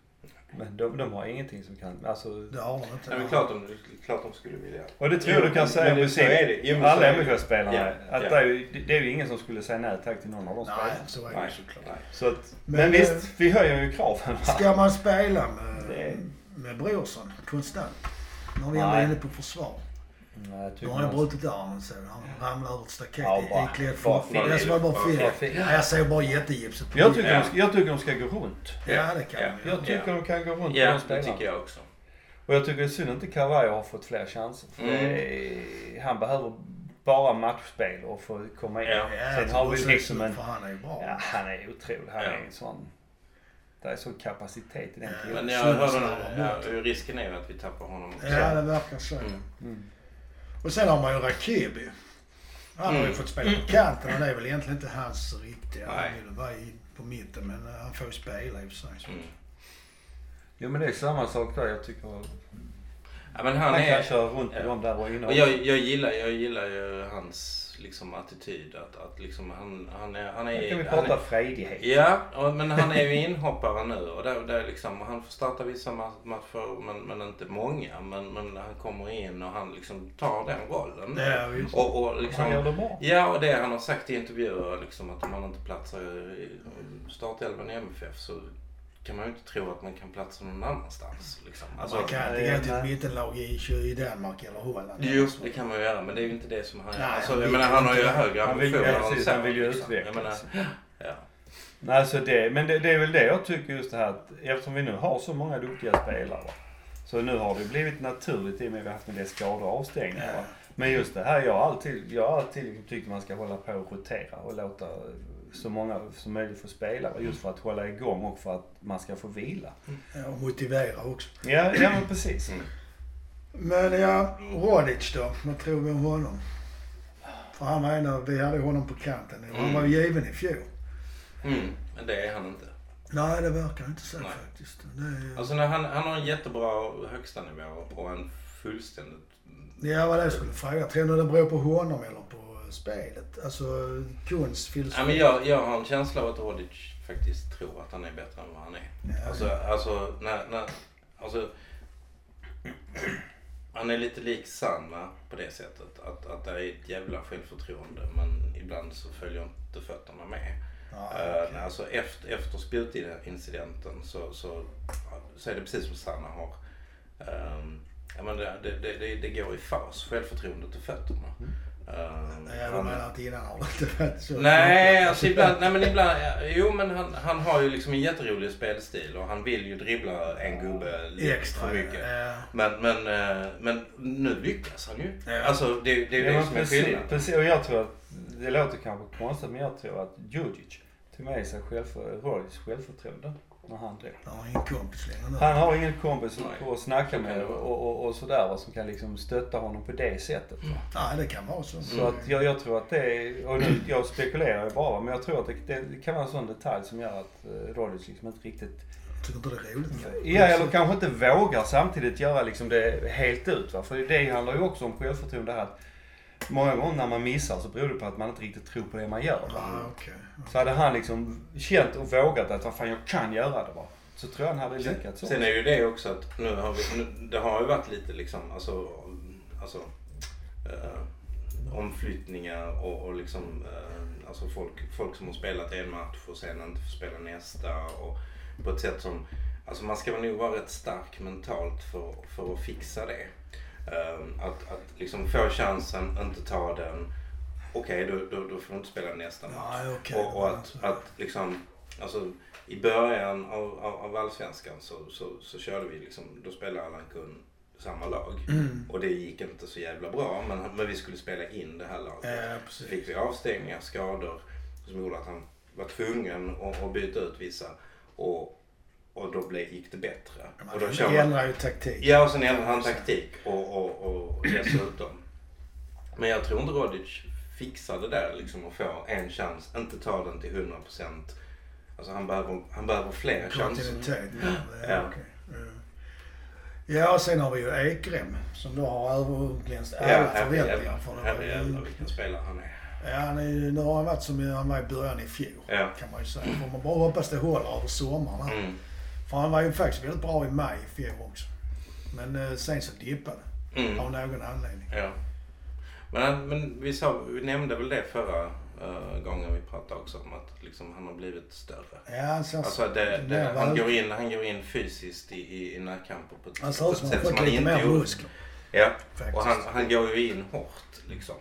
Speaker 3: Men de, de har ingenting som kan, alltså...
Speaker 1: Det har de inte.
Speaker 2: Nej, men klart de, klart de skulle vilja.
Speaker 3: Och det tror jag du kan
Speaker 2: Jo,
Speaker 3: säga
Speaker 2: men så är det. Jo,
Speaker 3: alla
Speaker 2: är det.
Speaker 3: MFF-spelarna.
Speaker 2: Ja,
Speaker 3: Att
Speaker 2: ja.
Speaker 3: Det, är ju, det är ju ingen som skulle säga nej tack till någon av de
Speaker 1: Nej,
Speaker 3: spelarna.
Speaker 1: så är det
Speaker 2: Nej,
Speaker 1: såklart.
Speaker 2: nej.
Speaker 3: Så att, men,
Speaker 1: Men, eh,
Speaker 3: visst, vi höjer ju kraven.
Speaker 1: Ska man spela med,
Speaker 3: Det-
Speaker 1: med Brorsson konstant? När vi ändå är
Speaker 3: Nej.
Speaker 1: inne på försvar.
Speaker 3: Nej, jag
Speaker 1: har jag
Speaker 3: man-
Speaker 1: brutit armen så han ramlade över ett staket
Speaker 3: Ja, bara-
Speaker 1: iklädd
Speaker 2: fel.
Speaker 1: Jag såg bara fel. Ja, Jag ser bara jättegipset på
Speaker 3: Jag tycker, de ska, jag tycker de ska gå runt.
Speaker 1: Ja, det kan
Speaker 2: Ja.
Speaker 3: Jag tycker de kan gå runt
Speaker 2: Ja,
Speaker 3: de
Speaker 2: det tycker jag också.
Speaker 3: Och jag tycker det är synd att inte Carvalho har fått fler chanser.
Speaker 2: Mm.
Speaker 3: det är, han behöver bara matchspel och få komma in.
Speaker 2: Ja.
Speaker 1: Ja,
Speaker 3: Sen har vi liksom
Speaker 1: det
Speaker 3: en...
Speaker 1: För han är ju bra.
Speaker 3: Ja, han är otrolig. Han
Speaker 2: Ja.
Speaker 3: är en sån... Det är sån kapacitet i den
Speaker 1: Ja,
Speaker 3: killen.
Speaker 2: Men jag hörde, ja, risken är ju att vi tappar honom också.
Speaker 1: Ja, det verkar så.
Speaker 2: Mm.
Speaker 3: Mm.
Speaker 1: Och sen har man ju Rakibi. Han har ju
Speaker 2: Mm.
Speaker 1: fått spela på kanten och det är väl egentligen inte hans riktiga. Han ville vara i, på mitten men eh, han får ju spela i och för sig.
Speaker 2: Mm.
Speaker 3: Jo men det är samma sak där. Jag tycker
Speaker 2: Ja, men
Speaker 3: han,
Speaker 2: han
Speaker 3: kan
Speaker 2: är...
Speaker 3: köra runt
Speaker 2: ja.
Speaker 3: dem där och inne.
Speaker 2: Och jag, jag, gillar, jag gillar ju hans liksom, attityd. Att, att liksom, han, han är... Han
Speaker 3: Nu kan vi
Speaker 2: är, han
Speaker 3: prata
Speaker 2: är
Speaker 3: frejdighet.
Speaker 2: Ja, och- men han är ju inhoppare nu och där, där liksom, han får starta vissa ma- matcher men, men inte många. Men, men han kommer in och han liksom tar den rollen.
Speaker 1: Ja, visst.
Speaker 2: och, och
Speaker 3: Han
Speaker 2: liksom,
Speaker 3: gör det bra.
Speaker 2: Ja, och det han har sagt i intervjuer liksom att om han inte platsar i startelvan i MFF så kan man ju inte tro att man kan platsa någon annanstans. Liksom. Alltså,
Speaker 1: man kan inte gå till ett mittenlag i, i Danmark eller Holland.
Speaker 2: Jo, det kan man ju göra men det är ju inte det som han
Speaker 1: Nej,
Speaker 2: alltså,
Speaker 1: han
Speaker 2: jag
Speaker 1: vill
Speaker 2: menar, han har ju högre
Speaker 3: Han vill,
Speaker 2: ambitioner
Speaker 3: precis,
Speaker 2: så,
Speaker 3: han vill ju
Speaker 2: liksom.
Speaker 3: Utvecklas.
Speaker 2: ja.
Speaker 3: Nej, alltså det, men det, det är väl det jag tycker just det här att eftersom vi nu har så många duktiga spelare. Så nu har det blivit naturligt i och med att vi har haft en del skador och avstängningar. Men just det här, jag har alltid, jag alltid liksom tyckt man ska hålla på och rotera och låta så många som möjligt få spela. Just för att hålla igång och för att man ska få vila.
Speaker 1: Ja, och motivera också.
Speaker 3: Ja, ja men precis.
Speaker 2: Mm.
Speaker 1: Men ja, Rodic då. Vad tror vi om honom? För han var en av, vi hade honom på kanten. Han
Speaker 2: Mm.
Speaker 1: var ju given i fjol.
Speaker 2: Mm, men det är han inte.
Speaker 1: Nej, det verkar inte så
Speaker 2: Nej.
Speaker 1: faktiskt. Det är,
Speaker 2: Alltså när han, han har en jättebra högsta nivå och en fullständigt...
Speaker 1: Ja, vad det jag skulle fråga. Tror ni det beror på honom eller på spelet? Alltså
Speaker 2: Ja,
Speaker 1: filosofi?
Speaker 2: men jag, jag har en känsla av att Rodic faktiskt tror att han är bättre än vad han är.
Speaker 1: Ja,
Speaker 2: Alltså, alltså, när, när, alltså han är lite lik Sanna på det sättet. Att, att det är ett jävla självförtroende men ibland så följer inte fötterna med.
Speaker 1: Ja,
Speaker 2: Eh,
Speaker 1: okej.
Speaker 2: alltså efter, efter spjutincidenten så, så, så är det precis som Sanna har. Um, ja, men det, det, det, det, går i fas, självförtroendet och fötterna. Um,
Speaker 1: Du
Speaker 2: han-
Speaker 1: menar att innan har inte varit så?
Speaker 2: Nej, alltså ibland, nej men ibland, jo men han, han har ju liksom en jätterolig spelstil och han vill ju dribbla en gubbe lite
Speaker 1: Extra.
Speaker 2: för mycket.
Speaker 1: Ja.
Speaker 2: Men, men, eh, men nu lyckas han ju.
Speaker 1: Ja.
Speaker 2: Alltså det, det är ju
Speaker 3: Ja,
Speaker 2: det som är skillnaden.
Speaker 3: precis. Och jag tror att, det låter kanske konstigt men jag tror att Djurdjic tog med sig självför, Rodics självförtroende när han drog.
Speaker 1: Han har ingen kompis längre nu.
Speaker 3: Han har ingen kompis
Speaker 2: Nej,
Speaker 3: att snacka med och, och, och sådär va, som kan liksom stötta honom på det sättet. Va?
Speaker 1: Nej, det kan vara så.
Speaker 3: Så att jag, jag tror att det och nu, jag spekulerar ju bara men jag tror att det, det kan vara en sån detalj som gör att uh, Rodic liksom inte riktigt
Speaker 1: Tycker inte det är roligt.
Speaker 3: Ja, eller kanske inte vågar samtidigt göra liksom det helt ut. Va? För det handlar ju också om självförtroende här. Att många gånger när man missar så beror det på att man inte riktigt tror på det man gör.
Speaker 1: Ja, okej.
Speaker 3: Så hade han liksom känt och vågat att vad fan jag kan göra det bara. Så tror jag han hade lyckats.
Speaker 2: Sen är ju det också att nu har vi, nu, det har ju varit lite liksom, alltså, alltså eh, omflyttningar och, och liksom, eh, alltså folk, folk som har spelat en match och sen inte får spela nästa och på ett sätt som, alltså man ska nog vara rätt stark mentalt för, för att fixa det. Eh, att, att liksom få chansen, inte ta den, okej då, då, då får du inte spela nästa match.
Speaker 1: Ja, okej.
Speaker 2: Och, och att, att liksom, alltså i början av, av, av allsvenskan så, så, så körde vi liksom, då spelade Allan Kun samma lag.
Speaker 1: Mm.
Speaker 2: Och det gick inte så jävla bra men, men vi skulle spela in det här laget.
Speaker 1: Ja,
Speaker 2: Så fick vi avstängningar, skador som gjorde att han var tvungen att, att byta ut vissa. Och, och då blev, gick det bättre. och då
Speaker 1: Man
Speaker 2: man,
Speaker 1: ändrar ju taktik.
Speaker 2: ja, och sen ändrade han taktik och, och, och dessutom. Men jag tror inte Rodic fixar det där liksom att få en chans, inte ta den till 100 procent. Alltså han behöver, han behöver fler chanser.
Speaker 1: Kontinuitet. Ja, ja.
Speaker 2: Ja.
Speaker 1: okej. Ja. Ja, och sen har vi ju Ekrem som då har överglänst
Speaker 2: Ja,
Speaker 1: alla förväntningar.
Speaker 2: Herrejävlar vilken spelare han är.
Speaker 1: ja, han är, nu har han varit som han var i början i fjol.
Speaker 2: Ja.
Speaker 1: Kan man ju säga. Får man bara hoppas det håller över sommaren.
Speaker 2: Mm.
Speaker 1: För han var ju faktiskt väldigt bra i maj i fjol också. Men eh, sen så dippade det.
Speaker 2: Mm.
Speaker 1: Av någon anledning.
Speaker 2: Ja. Men, men vi, sa, vi nämnde väl det förra eh, gången vi pratade också om att liksom, han har blivit större.
Speaker 1: Ja, ser
Speaker 2: Alltså det, det, han, går in, han går in fysiskt i, i, i närkamper på ett,
Speaker 1: Han
Speaker 2: på ett sätt som han inte
Speaker 1: mer
Speaker 2: gjorde.
Speaker 1: muskler.
Speaker 2: Ja,
Speaker 1: Faktiskt.
Speaker 2: och han, han går ju in hårt liksom.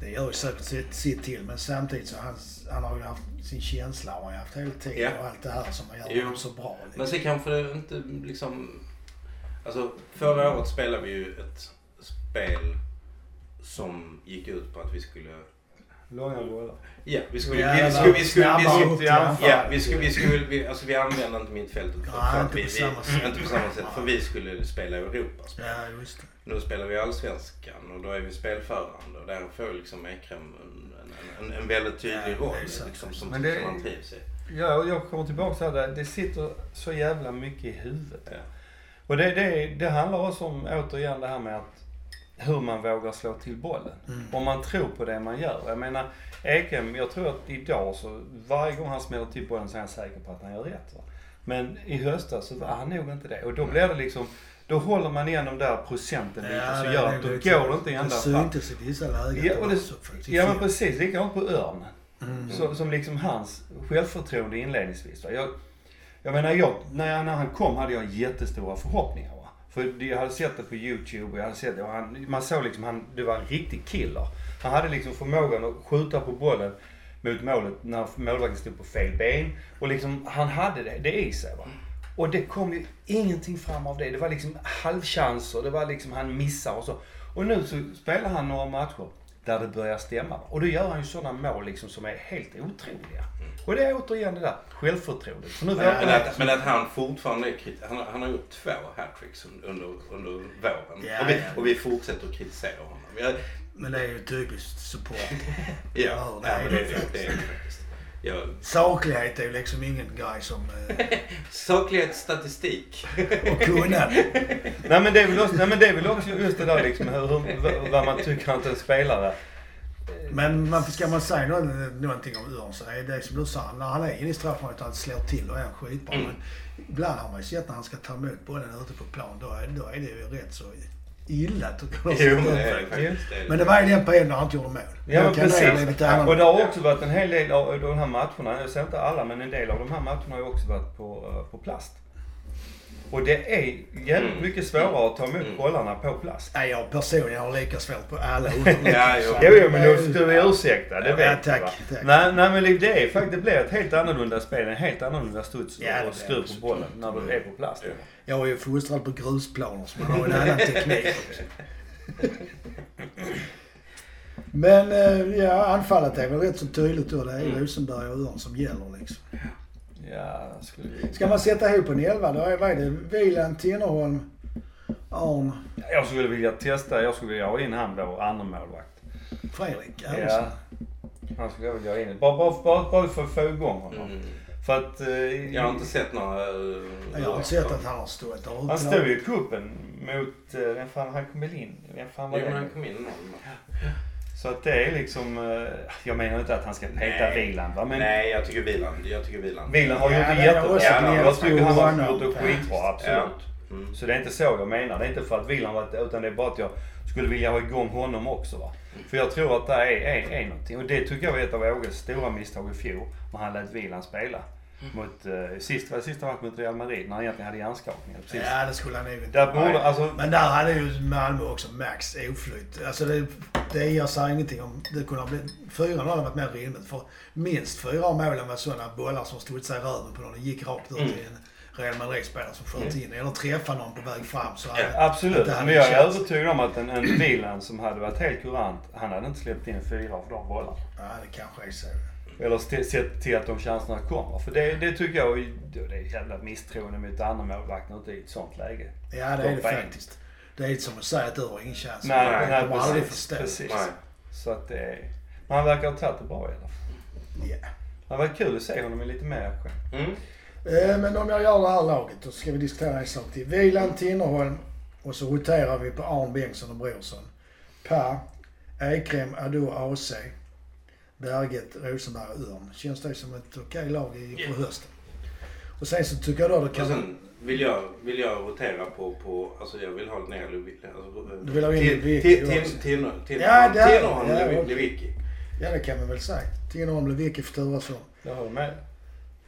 Speaker 1: Det gör ju säkert sitt, till men samtidigt så han, han har ju haft sin känsla har han haft hela tiden
Speaker 2: Ja.
Speaker 1: och allt det här som han gör
Speaker 2: Jo.
Speaker 1: honom så bra. Liksom.
Speaker 2: Men så kanske det inte liksom... Alltså förra året spelade vi ju ett spel som gick ut på att vi skulle...
Speaker 3: Långa bollar.
Speaker 2: Ja, vi skulle... Vi, skulle, vi skulle, vi skulle. Ja, vi skulle, vi skulle, vi, alltså vi använde inte mittfältet för,
Speaker 1: Nej,
Speaker 2: för
Speaker 1: inte
Speaker 2: att vi,
Speaker 1: samma
Speaker 2: vi,
Speaker 1: sätt.
Speaker 2: inte på samma sätt. För vi skulle spela Europa.
Speaker 1: Ja, just det.
Speaker 2: Nu spelar vi Allsvenskan och då är vi spelförande och där får liksom Ekrem en, en, en, en väldigt tydlig roll liksom, som,
Speaker 3: Men det-
Speaker 2: som han trivs i.
Speaker 3: Ja, och jag kommer tillbaka till det här. Det sitter så jävla mycket i huvudet.
Speaker 2: Ja.
Speaker 3: Och det, det, det handlar också om, återigen, det här med att hur man vågar slå till bollen.
Speaker 1: Mm.
Speaker 3: Om man tror på det man gör. Jag menar, Ekem, jag tror att idag så, varje gång han smäller till bollen så är han säker på att han gör rätt. Va? Men i höstas så var han nog inte det. Och då blir det liksom, då håller man igen de där procenten lite så gör att då går det inte ända
Speaker 1: Det
Speaker 3: fram.
Speaker 1: syntes i vissa lägen.
Speaker 3: Ja, och det- Ja men precis, likadant på Örn.
Speaker 1: Mm.
Speaker 3: Så, som liksom hans självförtroende inledningsvis. Va? Jag, jag menar, jag, när, jag, när han kom hade jag jättestora förhoppningar. För jag hade sett det på YouTube och jag hade sett det och han, man såg liksom, han, det var en riktig killer. Han hade liksom förmågan att skjuta på bollen mot målet när målvakten stod på fel ben. Och liksom, han hade det, det i sig. Va? Och det kom ju ingenting fram av det. Det var liksom halvchanser, det var liksom han missar och så. Och nu så spelar han några matcher där det börjar stämma. Och då gör han ju sådana mål liksom som är helt otroliga. Och det är återigen det där självförtroendet. För nu
Speaker 2: Men, men, att, men att han fortfarande är kriti- han, har- han har gjort två hattricks under, under våren.
Speaker 1: Ja,
Speaker 2: och, vi,
Speaker 1: ja.
Speaker 2: och vi fortsätter att kritisera honom. Jag,
Speaker 1: Men det är ju typiskt support. <laughs>
Speaker 2: ja,
Speaker 1: Ja,
Speaker 2: ja, men det,
Speaker 1: det är
Speaker 2: det, det är det faktiskt. Jag,
Speaker 1: Saklighet är ju liksom ingen grej som... Eh, <laughs>
Speaker 2: saklighetsstatistik. <laughs>
Speaker 1: och kunnande.
Speaker 3: Nej men det är väl också, nej, men det är väl också just det där liksom hur, hur, vad man tycker att en spelare...
Speaker 1: Men man, ska man säga någon, någonting om Örn så är det som du sa, när han är inne i straffområdet och han slår till och är skitbra.
Speaker 2: Mm.
Speaker 1: Men ibland har man ju sett när han ska ta emot bollen ute på plan, då är, då är det ju rätt så illa tycker jag.
Speaker 2: Jo, men det är det.
Speaker 1: Men det var ju den perioden när han inte gjorde mål.
Speaker 3: Ja men precis.
Speaker 1: annorlunda.
Speaker 3: Och det har också varit en hel del av de här matcherna, jag säger inte alla men en del av de här matcherna har ju också varit på, eh, på plast. Och det är jävligt
Speaker 2: Mm.
Speaker 3: mycket svårare att ta emot
Speaker 2: Mm.
Speaker 3: bollarna på plast.
Speaker 1: Nej, jag personligen har lika svårt på alla. <laughs>
Speaker 2: Ja, jo.
Speaker 3: Jo, men du, du är ursäktad, det
Speaker 1: Ja,
Speaker 3: vet
Speaker 1: tack,
Speaker 3: du va?
Speaker 1: tack.
Speaker 3: Nej, nej men det är faktiskt, det blir ett helt annorlunda spel, en helt annorlunda studs
Speaker 1: Ja,
Speaker 3: och
Speaker 1: det.
Speaker 3: på bollen när du är på plast.
Speaker 2: Ja.
Speaker 1: Jag är ju fostrad på grusplaner så man har en annan <laughs> teknik också. Men eh, ja, anfallet är väl rätt så tydligt då. Det är
Speaker 2: Mm.
Speaker 1: Rosenberg och Örn som gäller liksom.
Speaker 3: Ja, skulle vi...
Speaker 1: Ska man sätta ihop en elva då vad är det? Wieland, Tinnerholm, Arn,
Speaker 3: Jag skulle vilja testa, jag skulle vilja ha in han vår andra målvakt.
Speaker 1: Fredrik
Speaker 3: Ja.
Speaker 1: Andersson.
Speaker 3: Han skulle jag vilja ha in. Bara, bara, bara, bara för att få igång honom.
Speaker 2: Mm.
Speaker 3: För att... eh,
Speaker 2: Jag har inte sett några... eh,
Speaker 1: Jag har inte sett att han har stått där
Speaker 3: Han stod ju i cupen mot, eh, vem fan, han kom väl in? Vem fan var
Speaker 2: Jo,
Speaker 3: det?
Speaker 2: han kom in någon.
Speaker 3: Så att det är liksom, eh, jag menar inte att han ska peta. Wieland va, men
Speaker 2: Nej, jag tycker Wieland. Jag tycker Wieland.
Speaker 3: Wieland har
Speaker 1: Ja,
Speaker 3: gjort det jättebra. Ja, jag tycker han har gjort det skitbra, absolut.
Speaker 2: Ja. Mm.
Speaker 3: Så det är inte så jag menar. Det är inte för att Wieland varit utan det är bara att jag skulle vilja ha igång honom också va. För jag tror att det är, är, är någonting. Och det tycker jag var ett av Åges stora misstag i fjol. När han lät Wieland spela. Mot, eh, sist, var det sista matchen mot Real Madrid när han egentligen hade hjärnskakningar. Precis.
Speaker 1: Ja, det skulle han nog inte.
Speaker 3: Där borde, alltså,
Speaker 1: Men där hade ju Malmö också max oflyt. Alltså det, det ger sig ingenting om det kunde ha blivit... 4 hade varit mer rimligt. För minst fyra av målen var sådana bollar som studsade i röven på någon och gick rakt ut
Speaker 2: Mm.
Speaker 1: till en Real Madrid-spelare som sköt in. Eller träffade någon på väg fram. Så
Speaker 2: Ja,
Speaker 3: absolut. Men jag är övertygad om att en, en Wieland som hade varit helt kurant, han hade inte släppt in fyra av de bollarna.
Speaker 1: Ja, det kanske är så.
Speaker 3: Eller sett till att de chanserna kommer. För det, det tycker jag det är jävla misstroende mot andra målvakter i ett sånt läge.
Speaker 1: Ja, det är det faktiskt. Det är inte som att säga att du har ingen chans.
Speaker 3: Nej,
Speaker 1: det
Speaker 3: nej,
Speaker 1: kommer aldrig
Speaker 3: precis.
Speaker 1: förstå.
Speaker 3: precis.
Speaker 2: Nej.
Speaker 3: Så att det är... Men han verkar ha tagit det bra i alla fall.
Speaker 1: Ja.
Speaker 3: Det varit kul att se honom i lite mer action.
Speaker 2: Mm.
Speaker 1: Eh, Men om jag gör det här laget, då ska vi diskutera en sak till. Wieland, Tinnerholm och så roterar vi på Arn Bengtsson och Brorsson. Per, Ekrem, Ado, AC, Berget, Rosenberg och Örn. Känns det som ett okej lag i, på hösten? Och sen så tycker jag då det
Speaker 2: Och
Speaker 1: kan...
Speaker 2: sen vill jag, vill jag rotera på, på, alltså jag vill ha ner Lewicki. Alltså,
Speaker 1: Du vill ha in Lewicki
Speaker 2: Tinnerholm. Lewicki.
Speaker 1: Ja, det kan man väl säga. Tinnerholm, Lewicki, Futurasson.
Speaker 3: Jag håller med.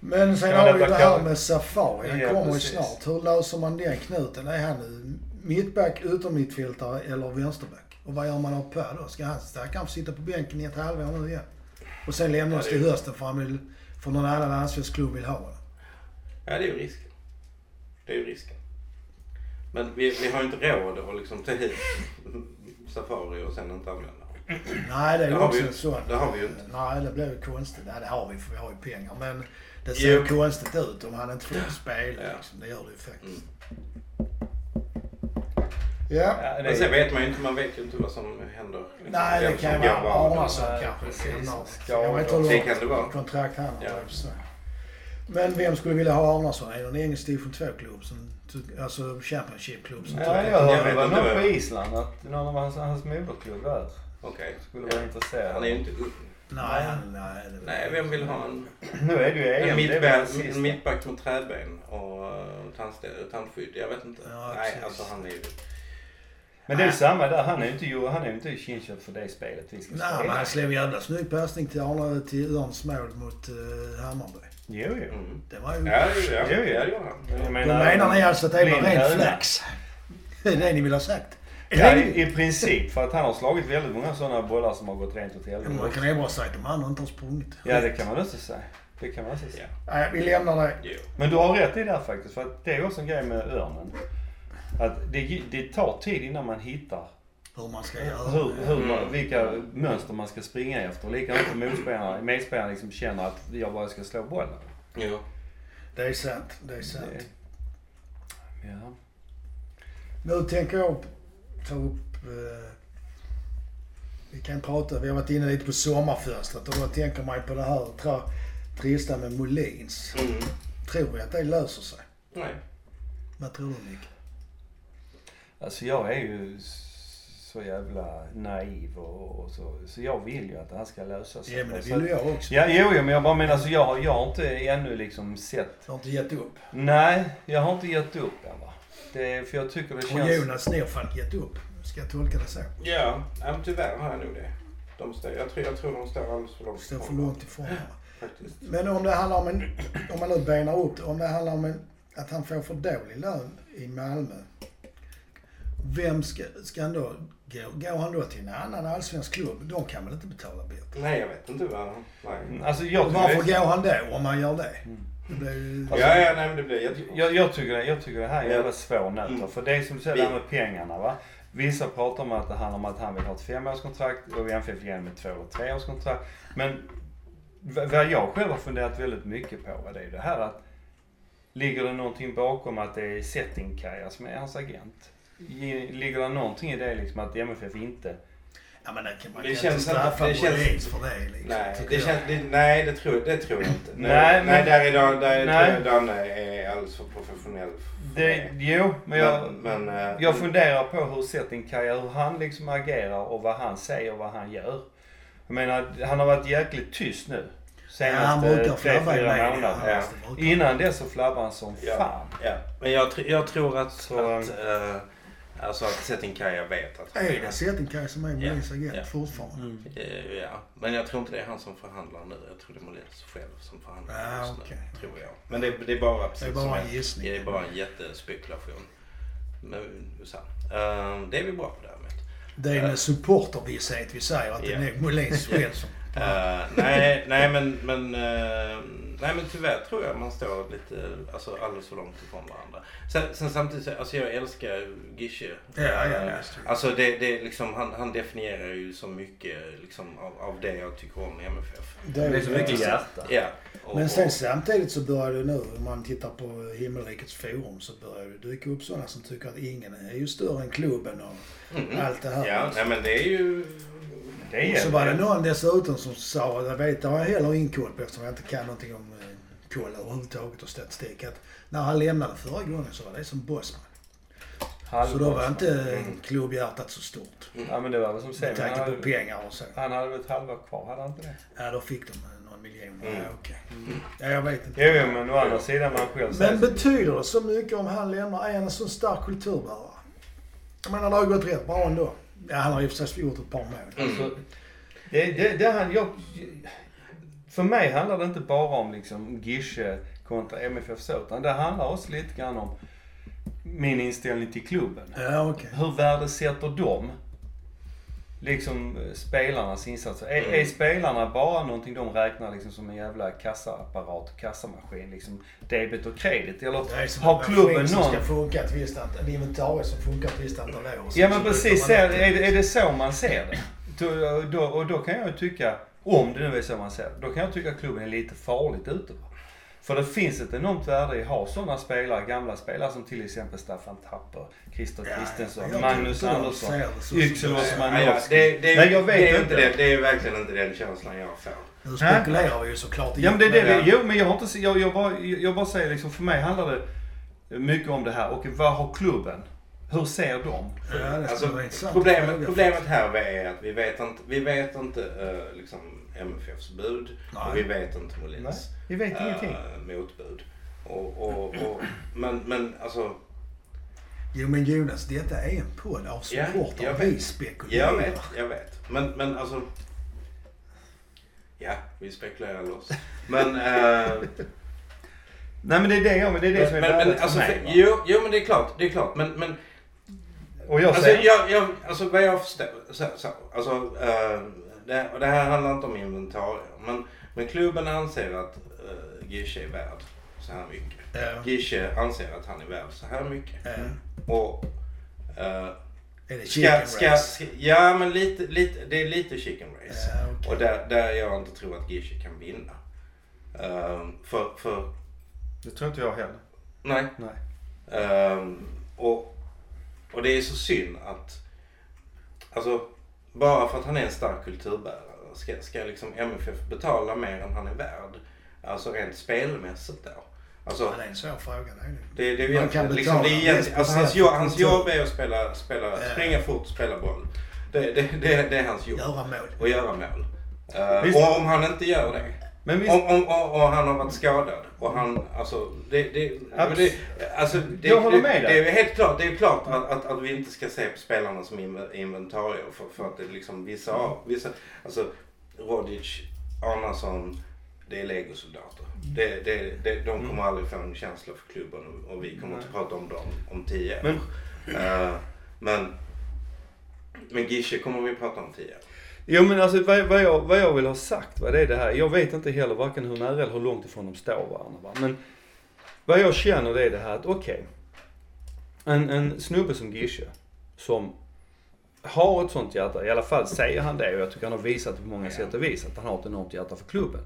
Speaker 1: Men sen har vi det här med Safari. Han kommer ju snart. Hur löser man den knuten? Är han nu mittback, utommittfältare eller vänsterback? Och vad gör man av Per då? Ska han stackaren sitta på bänken i ett halvår nu igen? Och sen lämna
Speaker 2: Ja, det
Speaker 1: till hösten för han vill, för någon annan allsvensk klubb vill ha honom.
Speaker 2: Ja, det är ju risken. Det är ju risken. Men vi, vi har ju inte råd att liksom ta hit Safari och sen inte använda.
Speaker 1: Nej, det är ju också en sån.
Speaker 2: det har vi ju inte.
Speaker 1: Nej, det blir ju konstigt. Nej, det har vi för vi har ju pengar. Men det ser
Speaker 2: Jo.
Speaker 1: ju konstigt ut om han inte får spela.
Speaker 2: Ja.
Speaker 1: Liksom. Det gör det ju faktiskt.
Speaker 2: Mm.
Speaker 1: Ja.
Speaker 3: Ja, det
Speaker 2: Men sen vet man ju inte, man vet ju inte vad som händer. liksom.
Speaker 1: Nej, det kan ju vara. Arnason kanske. Jag vet inte hur långt
Speaker 2: det
Speaker 1: kontrakt han har.
Speaker 2: Ja.
Speaker 1: Men vem skulle vilja ha Arnason? Är det en engelsk division 2-klubb? Som, alltså Championship-klubb? Som
Speaker 3: ja, jag hörde
Speaker 2: Jag vet
Speaker 3: det var
Speaker 2: inte
Speaker 3: någon på Island att någon av hans, hans moderklubb där
Speaker 2: Okej.
Speaker 3: skulle vara intresserad.
Speaker 2: Han är ju inte ung.
Speaker 1: Nej, nej,
Speaker 2: Nej, vem vill ha en,
Speaker 3: Nu är det ju EM.
Speaker 2: en,
Speaker 3: det är väl
Speaker 2: mittback, en mittback med trädben och tandskydd? Jag vet inte.
Speaker 1: Ja,
Speaker 2: Nej, alltså han är ju...
Speaker 3: Men det är samma där. Han är ju inte, han är inte kinköpt för det spelet vi ska
Speaker 1: Nej, men han slog en jävla snygg passning till Arne, till Örns mål mot uh, Hammarby.
Speaker 3: Jo, jo.
Speaker 2: Mm.
Speaker 1: Det var ju...
Speaker 2: Ja, ja,
Speaker 3: Jo, jo.
Speaker 2: ja, det gör han.
Speaker 3: Jag
Speaker 1: Då menar ni alltså att det
Speaker 3: Blind
Speaker 1: ren flax? <laughs> Det är det ni vill ha sagt?
Speaker 3: Ja, i, i princip. För att han har slagit väldigt många sådana bollar som har gått rent åt
Speaker 1: Men man
Speaker 3: helvete.
Speaker 1: kan ju bara säga att de andra inte har sprungit.
Speaker 3: Ja, det kan man också säga. Det kan man också säga.
Speaker 2: Ja.
Speaker 1: Nej, vi lämnar det.
Speaker 3: Men du har rätt i det där faktiskt. För att det är också en grej med örnen. Att det, det tar tid innan man hittar
Speaker 1: Hur man ska göra.
Speaker 3: hur, hur, man-
Speaker 2: Mm.
Speaker 3: vilka mönster man ska springa efter. Likadant som motspelarna, medspelarna liksom känner att jag bara ska slå bollen.
Speaker 2: Jo.
Speaker 1: Det är sant. Det är sant.
Speaker 3: Det- Ja.
Speaker 1: Nu tänker jag ta upp... Eh, vi kan prata, vi har varit inne lite på sommarfönstret och då tänker man på det här tra, trista med Molins.
Speaker 2: Mm.
Speaker 1: Tror vi att det löser sig?
Speaker 2: Nej.
Speaker 1: Vad tror du Nick?
Speaker 3: Alltså jag är ju så jävla naiv och, och så. Så jag vill ju att det här ska lösa sig.
Speaker 1: Ja men det vill ju jag också.
Speaker 3: Ja, jo, jo, men jag bara menar alltså jag, har- jag har inte ännu liksom sett.
Speaker 1: Jag har inte gett upp.
Speaker 3: Nej, jag har inte gett upp än va. Det, för jag tycker det
Speaker 1: Och
Speaker 3: känns...
Speaker 1: Jonas Nerfalk gett upp. Ska jag tolka det så?
Speaker 2: Ja, ja, men tyvärr har jag nog det. De står, jag, tror, jag tror de står alldeles för långt
Speaker 1: Står för
Speaker 2: ifrån
Speaker 1: långt ifrån.
Speaker 2: Faktiskt.
Speaker 1: Men om det handlar om en, om man nu benar upp det, om det handlar om en, att han får för dålig lön i Malmö. Vem ska, ska han då gå? Går han då till en annan allsvensk klubb? De kan väl inte betala bättre?
Speaker 2: Nej, jag vet inte vad... Nej.
Speaker 3: Alltså jag
Speaker 1: Och varför
Speaker 3: det,
Speaker 1: går han då om han gör det?
Speaker 3: Mm.
Speaker 1: Det blir ju...
Speaker 3: Alltså,
Speaker 2: ja, ja, nej men det blir jättebra.
Speaker 3: jag, jag, tycker, det- jag tycker det här är jävla svår nöt.
Speaker 2: Mm.
Speaker 3: För det är som du säger, det här med pengarna va. Vissa pratar om att det handlar om att han vill ha ett femårskontrakt och MFF ger med två eller treårskontrakt. Men vad jag själv har funderat väldigt mycket på va, det är det här att Ligger det någonting bakom att det är Settingkaja som är hans agent? Ge- Ligger det någonting i det liksom att MFF inte...
Speaker 1: Ja men det kan man
Speaker 2: Det
Speaker 1: kan
Speaker 2: känns
Speaker 1: inte straffa
Speaker 2: det känns-
Speaker 1: för det liksom.
Speaker 2: Nej, det känns, det, nej det, tror, det tror jag inte.
Speaker 3: Nej,
Speaker 2: nej,
Speaker 3: men-
Speaker 2: där är, Dan- där är,
Speaker 3: Nej.
Speaker 2: tror jag Danne är alldeles för professionell för
Speaker 3: Det, jo, men jag,
Speaker 2: Men, men, eh,
Speaker 3: jag funderar på hur Settingkaja, hur han liksom agerar och vad han säger och vad han gör. Jag menar, han har varit jäkligt tyst nu.
Speaker 1: Ja, han
Speaker 3: Senaste
Speaker 1: brukar
Speaker 3: tre,
Speaker 1: flabba i
Speaker 3: fyra
Speaker 1: media.
Speaker 3: månader.
Speaker 2: Ja.
Speaker 3: Innan det så flabbade han som
Speaker 2: Ja.
Speaker 3: fan.
Speaker 2: Ja, men jag, jag tror att,
Speaker 3: Så,
Speaker 2: att, eh, alltså att Settingkaja vet att
Speaker 1: Är det Settingkaja som är Molins agent
Speaker 2: ja.
Speaker 1: fortfarande?
Speaker 2: Eh, Ja, men jag tror inte det är han som förhandlar nu. Jag tror det är Molins själv som förhandlar
Speaker 1: Ah,
Speaker 2: just nu. Tror jag. Men det, det är bara precis
Speaker 1: Det är bara en gissning.
Speaker 2: Det är bara en jättespekulation. Men, så, eh, det är vi bra på däremot.
Speaker 1: Det är en supportervisshet vi säger att det
Speaker 2: Ja.
Speaker 1: är Molins <laughs> själv som...
Speaker 2: Eh, nej, nej men, men, eh, nej men tyvärr tror jag man står lite, alltså alldeles för långt ifrån varandra. Sen, sen samtidigt, så- alltså jag älskar Gische.
Speaker 1: Ja, ja,
Speaker 2: Eh,
Speaker 1: ja.
Speaker 2: Alltså det, det är liksom, han, han definierar ju så mycket liksom av, av det jag tycker om i MFF.
Speaker 1: Det
Speaker 3: Det är så mycket
Speaker 1: Ja.
Speaker 3: hjärta.
Speaker 2: Ja. Och,
Speaker 1: Men sen
Speaker 2: och,
Speaker 1: samtidigt så börjar det nu, om man tittar på Himmelrikets forum, så börjar det dyka upp sådana som tycker att ingen är ju större än klubben och
Speaker 2: mm,
Speaker 1: allt det här.
Speaker 2: Ja, nej men det är ju...
Speaker 3: Det
Speaker 1: Och så var det någon dessutom som sa, vet det har jag heller ingen koll på eftersom jag inte kan någonting om eh, koll överhuvudtaget och statistik, att när han lämnade förra gången så var det som Bosman. Så då var inte
Speaker 2: Mm.
Speaker 1: klubbhjärtat så stort.
Speaker 3: Ja men det var väl som
Speaker 1: Med
Speaker 3: sen. Han
Speaker 1: tanke på
Speaker 3: hade,
Speaker 1: pengar och så.
Speaker 3: han hade väl ett halva kvar, hade han inte det?
Speaker 1: Ja, då fick de eh, någon miljon.
Speaker 2: Mm.
Speaker 1: Ja, okej. Ja, jag vet inte.
Speaker 3: Jo, jo men å andra sidan man själv
Speaker 1: Men betyder det så mycket om han lämnar? En så stark kulturbärare? Jag menar, det har ju gått rätt bra ändå. Ja, han har i och för sig gjort ett par mål.
Speaker 2: Mm.
Speaker 3: Alltså, det, det, det han, jag, för mig handlar det inte bara om liksom Gische kontra MFF så, utan det handlar också lite grann om min inställning till klubben.
Speaker 1: Ja, okej.
Speaker 3: Hur värdesätter de liksom eh, spelarnas insatser? Är,
Speaker 2: Mm.
Speaker 3: är spelarna bara någonting de räknar liksom som en jävla kassaapparat kassamaskin? Liksom debet och kredit? Eller
Speaker 1: som
Speaker 3: har
Speaker 1: en
Speaker 3: klubben
Speaker 1: maskin som
Speaker 3: någon...
Speaker 1: ska funka ett visst antal, en inventarie som funkar ett visst antal år.
Speaker 3: Ja men precis,
Speaker 1: byter
Speaker 3: är, det- är det så man ser det? Då, då, och då kan jag ju tycka, om det nu är så man ser det, då kan jag tycka att klubben är lite farligt ute. va. För det finns ett enormt värde i att ha sådana spelare, gamla spelare som till exempel Staffan Tapper, Christer
Speaker 1: Ja,
Speaker 3: Kristensson,
Speaker 1: jag
Speaker 3: Magnus Andersson,
Speaker 1: det
Speaker 2: Ja, ja,
Speaker 3: Manovski.
Speaker 2: det, det,
Speaker 3: Nej jag vet
Speaker 2: det är
Speaker 3: inte.
Speaker 2: det, det är verkligen inte den känslan jag får.
Speaker 1: Nu spekulerar vi ju såklart
Speaker 3: Ja men det det,
Speaker 2: Men-
Speaker 3: vi- jo men jag har inte, jag, jag, bara, jag bara säger liksom, för mig handlar det mycket om det här. Och vad har klubben? Hur ser de?
Speaker 1: Ja, det skulle
Speaker 2: Alltså, problemet, problemet här är att vi vet inte, vi vet inte eh, liksom MFFs bud
Speaker 1: Nej.
Speaker 2: och vi vet inte Molins
Speaker 3: vi vet
Speaker 2: eh,
Speaker 3: ingenting.
Speaker 2: motbud. Och, och, och, men, men alltså,
Speaker 1: Jo men Jonas, detta är en podd av
Speaker 2: Ja,
Speaker 1: supportrar.
Speaker 2: jag
Speaker 1: vi spekulerar.
Speaker 2: jag vet, jag vet. Men, men alltså, ja, vi spekulerar loss. Men, eh,
Speaker 3: Nej men det är det, jag, men det, är det som är
Speaker 2: men, men
Speaker 3: värdet
Speaker 2: alltså,
Speaker 3: för
Speaker 2: jo, jo men det är klart, det är klart. Men, men
Speaker 3: Och jag
Speaker 2: Alltså,
Speaker 3: säger...
Speaker 2: jag, jag, alltså vad jag förstår, så, så, alltså, eh, det, och det här handlar inte om inventarier. Men, men klubben anser att uh, Gische är värd så här mycket.
Speaker 1: Ja.
Speaker 2: Gische anser att han är värd så här mycket.
Speaker 1: Ja.
Speaker 2: Och eh,
Speaker 1: Är det
Speaker 2: ska,
Speaker 1: chicken
Speaker 2: ska,
Speaker 1: race?
Speaker 2: ska, ja men lite, lite, det är lite chicken race.
Speaker 1: Ja, okej.
Speaker 2: Och där, där jag inte tror att Gische kan vinna. Eh, för, för,
Speaker 3: Det tror inte jag heller.
Speaker 2: nej.
Speaker 3: Nej.
Speaker 2: Ehm, och, och det är så synd att, alltså bara för att han är en stark kulturbärare ska, ska liksom MFF betala mer än han är värd. Alltså rent spelmässigt då. Alltså,
Speaker 1: Ja, det är en svår fråga. Det är det.
Speaker 2: det, det
Speaker 1: Man kan
Speaker 2: liksom, det är
Speaker 1: betala
Speaker 2: alltså,
Speaker 1: 10%
Speaker 2: hans, jobb, hans jobb är att spela, spela,
Speaker 1: Ja.
Speaker 2: springa fort, spela boll. Det, det, det, det är hans jobb.
Speaker 1: Göra mål.
Speaker 2: Och göra mål.
Speaker 3: Visst.
Speaker 2: och om han inte gör det
Speaker 3: Men visst,
Speaker 2: om, om, och, och han har varit skadad och han, alltså det, det, det, alltså, det,
Speaker 3: Jag håller med
Speaker 2: det,
Speaker 3: dig.
Speaker 2: det är helt klart, det är klart att, att, att vi inte ska se på spelarna som inv- inventarier för, för att det är liksom vissa av, vissa, alltså Rodic, Arnason, det är legosoldater. Det, det, det, de kommer aldrig få en känsla för klubben och, vi kommer inte prata om dem om tio år.
Speaker 3: Men-
Speaker 2: Eh, men, men Gische kommer vi prata om tio år.
Speaker 3: Jo men alltså vad, vad, jag, vad jag vill ha sagt va, det är det här. Jag vet inte heller varken hur nära eller hur långt ifrån de står varandra va. Men vad jag känner det är det här att okej. en, en snubbe som Gische som har ett sånt hjärta, i alla fall säger han det och jag tycker han har visat det på många sätt och vis att han har ett enormt hjärta för klubben.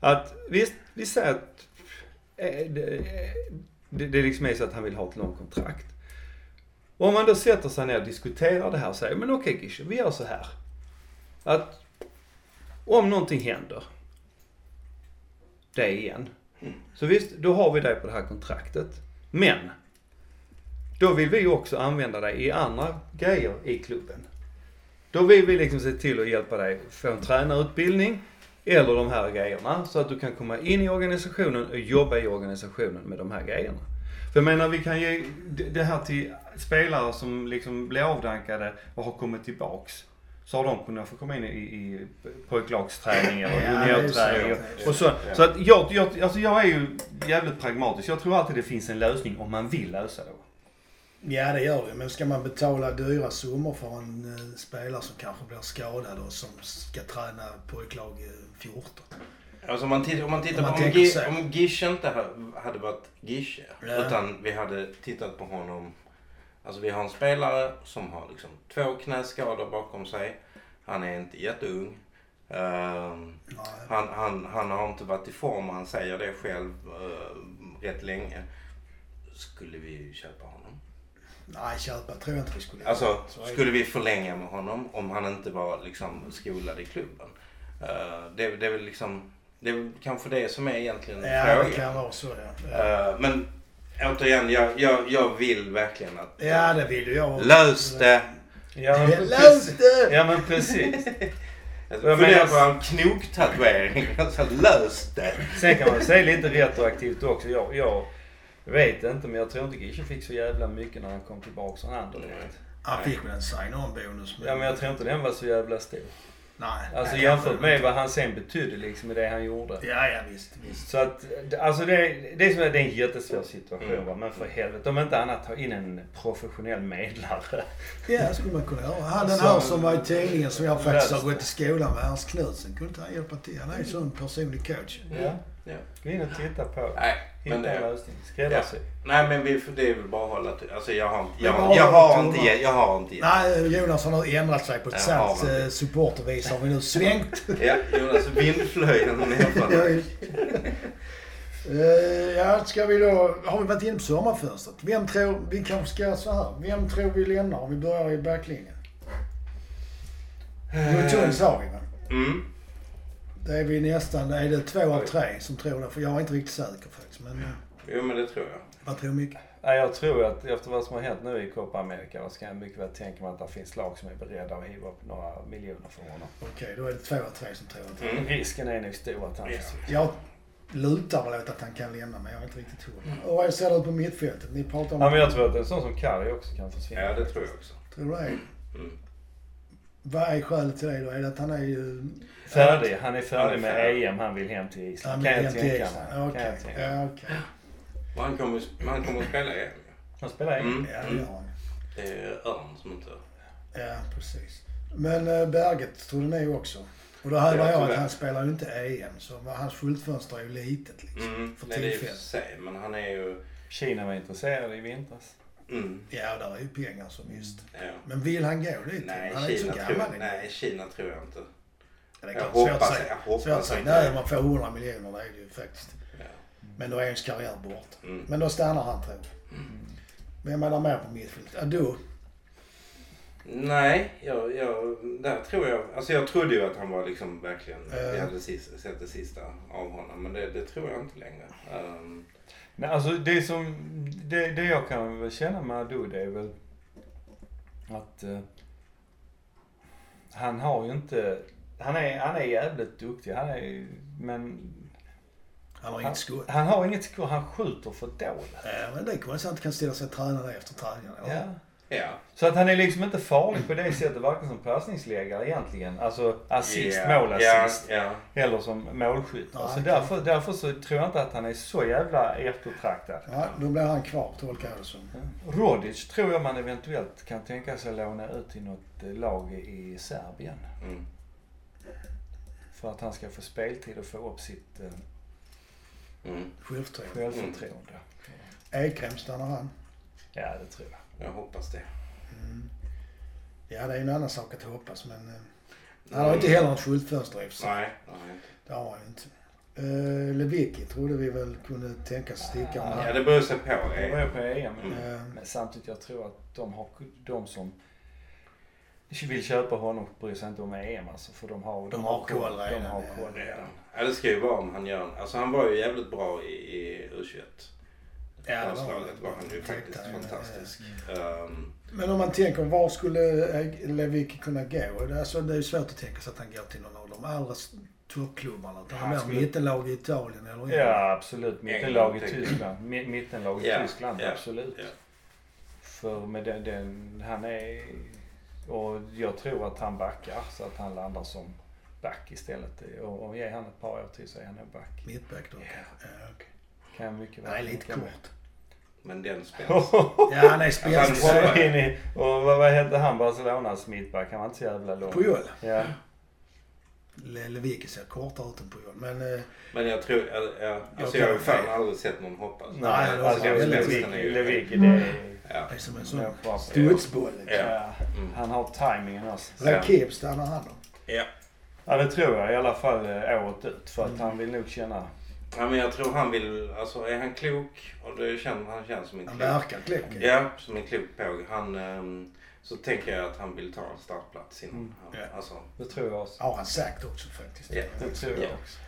Speaker 3: Att visst, vi säger att eh, det, eh, det, det liksom är så att han vill ha ett långt kontrakt. Och om man då sätter sig ner och diskuterar det här och säger, men okej Gische, vi gör så här att om någonting händer, det igen. Så visst, då har vi dig på det här kontraktet. Men, då vill vi också använda dig i andra grejer i klubben. Då vill vi liksom se till att hjälpa dig få en tränarutbildning eller de här grejerna så att du kan komma in i organisationen och jobba i organisationen med de här grejerna. För jag menar vi kan ge det det här till spelare som liksom blir avdankade och har kommit tillbaks. Så har de kunnat få komma in i, i pojklagsträning eller
Speaker 1: Ja,
Speaker 3: juniorträning.
Speaker 1: så.
Speaker 3: Och så, så att jag, jag, alltså jag är ju jävligt pragmatisk. Jag tror alltid det finns en lösning om man vill lösa det.
Speaker 1: Ja, det gör det. Men ska man betala dyra summor för en eh, spelare som kanske blir skadad och som ska träna pojklag eh, 14?
Speaker 2: Alltså om man tittar, om man tittar
Speaker 1: Om man
Speaker 2: på om,
Speaker 1: så.
Speaker 2: om Gish inte ha- hade varit Gish
Speaker 1: Ja.
Speaker 2: utan vi hade tittat på honom. Alltså vi har en spelare som har liksom två knäskador bakom sig. Han är inte jätteung.
Speaker 1: Nej.
Speaker 2: han, han, han har inte varit i form, han säger det själv, uh, rätt länge. Skulle vi köpa honom?
Speaker 1: Nej, köpa tror jag inte vi skulle göra.
Speaker 2: Alltså,
Speaker 1: det.
Speaker 2: skulle vi förlänga med honom om han inte var liksom skolad i klubben? Eh, det, det är väl liksom, det är kanske det som är egentligen
Speaker 1: Ja, det
Speaker 2: frågan.
Speaker 1: kan vara så ja. Ja,
Speaker 2: Eh, men återigen, jag, jag, jag vill verkligen att...
Speaker 1: ja det vill ju jag.
Speaker 2: Lös det!
Speaker 3: Ja men <laughs>
Speaker 1: Lös det!
Speaker 3: Ja men precis. <laughs>
Speaker 2: Jag
Speaker 3: Jag
Speaker 2: funderar på en knoktatuering. <laughs> Alltså, lös det!
Speaker 3: Sen kan man säga lite retroaktivt också. Jag, jag vet inte men jag tror inte Gische fick så jävla mycket när han kom tillbaka från Anderlecht.
Speaker 1: Han fick väl en sign-on-bonus.
Speaker 3: Ja men jag tror inte den var så jävla stor.
Speaker 1: Nej.
Speaker 3: Alltså
Speaker 1: nej,
Speaker 3: jämfört med vad han sen betydde liksom i det han gjorde.
Speaker 1: Ja, ja visst. visst.
Speaker 3: Så att, alltså det, det, är som det är en jättesvår situation
Speaker 2: Mm.
Speaker 3: va. Men för helvete, om inte annat ta in en professionell medlare. <laughs>
Speaker 1: Ja, skulle man kunna göra. Han den här som var i tidningen som jag faktiskt har
Speaker 3: det.
Speaker 1: gått i skolan med, Ernst Knutsen, kunde inte han hjälpa till? Han är ju sån personlig coach.
Speaker 3: Ja.
Speaker 2: Ja.
Speaker 3: Gå in och titta på.
Speaker 2: Nej, men
Speaker 3: Hitta en
Speaker 2: det...
Speaker 3: lösning. Skräddarsy.
Speaker 2: Nej men vi, det är väl bara att hålla till. Alltså jag har, jag, har- jag har inte Jag har inte.
Speaker 1: Nej, Jonas har ändrat sig på ett sant eh, supportervis. Har vi nu svängt. <laughs>
Speaker 2: Ja, Jonas vindflöjeln nerför. <laughs>
Speaker 1: Eh, ja, ska vi då... Har vi varit inne på sommarfönstret? Vem tror... Vi kanske ska göra så här. Vem tror vi lämnar om vi börjar i backlinjen? Gulltuns har vi va?
Speaker 2: Mm.
Speaker 1: Det är vi nästan... Är det två av tre som tror det? För jag är inte riktigt säker faktiskt. Men eh,
Speaker 2: Jo men det tror jag.
Speaker 1: vad tror Micke?
Speaker 3: Ja, jag tror att efter vad som har hänt nu i Copa America så kan jag mycket väl tänka mig att det finns lag som är beredda att hiva upp några miljoner för honom.
Speaker 1: Okej, då är det två av tre som tror det.
Speaker 2: Mm.
Speaker 3: Risken är nog stor att han
Speaker 2: Ja.
Speaker 1: Jag lutar väl åt att han kan lämna, men jag är inte riktigt hundra. Och vad ser det ut på mittfältet? Ni pratar om...
Speaker 3: Ja, men jag tror att en sån som Kari också kan försvinna.
Speaker 2: Ja det tror jag också.
Speaker 1: Tror du det?
Speaker 2: Mm.
Speaker 1: Vad är skälet till det då? Är det att han är ju...
Speaker 3: Färdig. Han är färdig med
Speaker 2: färdig.
Speaker 3: EM. Han vill hem till Island.
Speaker 1: Han
Speaker 3: kan jag
Speaker 1: hem till
Speaker 3: tänka
Speaker 1: Island.
Speaker 3: mig. Jag.
Speaker 1: Ja, okej.
Speaker 2: Och han kommer, han kommer att spela EM.
Speaker 3: Han spelar EM.
Speaker 2: Mm.
Speaker 1: Ja, det
Speaker 2: Mm.
Speaker 1: gör han.
Speaker 2: Det är Örn som inte...
Speaker 1: Ja, precis. Men äh, Berget trodde ni också. Och då hävdar
Speaker 2: Ja,
Speaker 1: jag att han spelar ju inte EM, så hans skyltfönster är ju litet liksom.
Speaker 2: Mm.
Speaker 1: För
Speaker 2: Nej, det är
Speaker 1: tillfället.
Speaker 2: sig, men han är ju...
Speaker 3: Kina var intresserad i vintras.
Speaker 2: Mm.
Speaker 1: Ja, där är ju pengar så visst.
Speaker 2: Ja.
Speaker 1: Men vill han gå dit?
Speaker 2: Nej,
Speaker 1: han är ju så
Speaker 2: Kina
Speaker 1: gammal.
Speaker 2: tror,
Speaker 1: inte.
Speaker 2: nej, Kina tror jag inte.
Speaker 1: Ja, det är
Speaker 2: Jag
Speaker 1: svårt
Speaker 2: hoppas,
Speaker 1: säga.
Speaker 2: jag
Speaker 1: Svårt att
Speaker 2: hoppas
Speaker 1: säga.
Speaker 2: inte.
Speaker 1: Nej, man får 100 miljoner, det är det ju faktiskt.
Speaker 2: Ja.
Speaker 1: Men då är ens karriär borta.
Speaker 2: Mm.
Speaker 1: Men då stannar han tror jag. Vem är där mer på mittfältet? Adu?
Speaker 2: Nej, jag, jag, där tror jag... Alltså jag trodde ju att han var liksom verkligen... Vi hade sist, sett det sista av honom, men det, det tror jag inte längre. Um,
Speaker 3: Nej, alltså det som, det, det jag kan väl känna med Adu det är väl att eh, han har ju inte, han är, han är jävligt duktig, han är, men
Speaker 1: Han har
Speaker 3: han,
Speaker 1: inget skott.
Speaker 3: han har inget skott, han skjuter för dåligt.
Speaker 1: Ja, men det är konstigt att han inte kan ställa sig och träna det efter träningen.
Speaker 3: Ja.
Speaker 2: ja.
Speaker 3: Så att han är liksom inte farlig på det sättet, varken som passningsläggare egentligen, alltså assist,
Speaker 2: Ja,
Speaker 3: målassist,
Speaker 2: Ja, ja.
Speaker 3: eller som målskytt.
Speaker 1: Ja,
Speaker 3: så
Speaker 1: okej.
Speaker 3: därför, därför så tror jag inte att han är så jävla eftertraktad.
Speaker 1: Ja, då blir han kvar, tolkar jag det som.
Speaker 3: Rodic tror jag man eventuellt kan tänka sig låna ut till något lag i Serbien.
Speaker 2: Mm.
Speaker 3: För att han ska få speltid och få upp sitt eh,
Speaker 2: Mm.
Speaker 1: Självförtroende.
Speaker 3: självförtroende.
Speaker 1: Ekrem stannar han.
Speaker 3: Ja, det tror jag.
Speaker 2: Jag hoppas det.
Speaker 1: Mm. Ja, det är en annan sak att hoppas, men eh, han har inte heller något skyltfönster i och för sig.
Speaker 2: Nej, nej.
Speaker 1: Det har han inte. Uh, Lewicki trodde vi väl kunde tänka sig sticka om
Speaker 3: Ja,
Speaker 2: det beror sig på.
Speaker 3: Det
Speaker 2: eh.
Speaker 3: ju på EM.
Speaker 2: Mm.
Speaker 1: Eh,
Speaker 3: Men samtidigt, jag tror att de, har, de som vill köpa honom bryr sig inte om EM alltså. För de har,
Speaker 1: De har koll
Speaker 3: De
Speaker 1: redan,
Speaker 3: har
Speaker 1: ja.
Speaker 3: koll redan.
Speaker 2: Ja, det ska ju vara om han gör Alltså han var ju jävligt bra i, i U21.
Speaker 1: Ja, det var-
Speaker 2: Landslaget var han ju faktiskt
Speaker 1: jag,
Speaker 2: fantastisk. Ehm,
Speaker 1: Men om man tänker, var skulle Lewicki kunna gå? Alltså, det är ju svårt att tänka sig att han går till någon av de allra toppklubbarna. Utan
Speaker 3: Han skulle-
Speaker 1: mittenlag i Italien eller
Speaker 3: Ja, absolut. Mittenlag i
Speaker 2: tänker
Speaker 3: Tyskland. Mi- Mittenlag i
Speaker 2: Ja,
Speaker 3: Tyskland,
Speaker 2: ja,
Speaker 3: absolut.
Speaker 2: ja.
Speaker 3: För med den, den, han är... Och jag tror att han backar så att han landar som back istället. Och, och ger han ett par år till så är han nog back.
Speaker 1: Mittback då
Speaker 2: Ja.
Speaker 1: Ja, okej.
Speaker 3: Kan jag mycket väl
Speaker 1: Nej, lite kort.
Speaker 2: men den spänst. <laughs>
Speaker 1: Ja, han är
Speaker 2: Han-
Speaker 3: in i, och vad, vad hette han Barcelonas mittback? Han var inte så jävla lång.
Speaker 1: Puyol.
Speaker 3: Ja.
Speaker 1: Le- Lewicki ser kortare ut än Puyol. Men eh,
Speaker 2: Men jag tror, jag, jag, alltså
Speaker 1: Jag
Speaker 2: jag har fan aldrig sett någon hoppa.
Speaker 3: Nej,
Speaker 1: Nej,
Speaker 3: alltså
Speaker 1: det var väldigt
Speaker 3: Lewicki, det är...
Speaker 2: Ja.
Speaker 1: det är som en sån studsboll. Liksom.
Speaker 2: Ja.
Speaker 3: Ja.
Speaker 2: Mm.
Speaker 3: Han har tajmingen också.
Speaker 1: Rakip stannar han då?
Speaker 2: Ja.
Speaker 3: Ja det tror jag i alla fall eh, året ut. För att
Speaker 1: Mm.
Speaker 3: han vill nog känna...
Speaker 2: ja, men jag tror han vill, alltså är han klok och det känns, han känns som en
Speaker 1: Han
Speaker 2: klok.
Speaker 1: verkar klok.
Speaker 2: Ja, som en klok påg. Han, ehm, så tänker jag att han vill ta en startplats innan
Speaker 3: Mm.
Speaker 2: han,
Speaker 1: Ja.
Speaker 2: alltså.
Speaker 3: Det tror jag också.
Speaker 1: Har han sagt också faktiskt.
Speaker 2: Ja.
Speaker 3: Det tror jag
Speaker 2: Ja.
Speaker 3: också.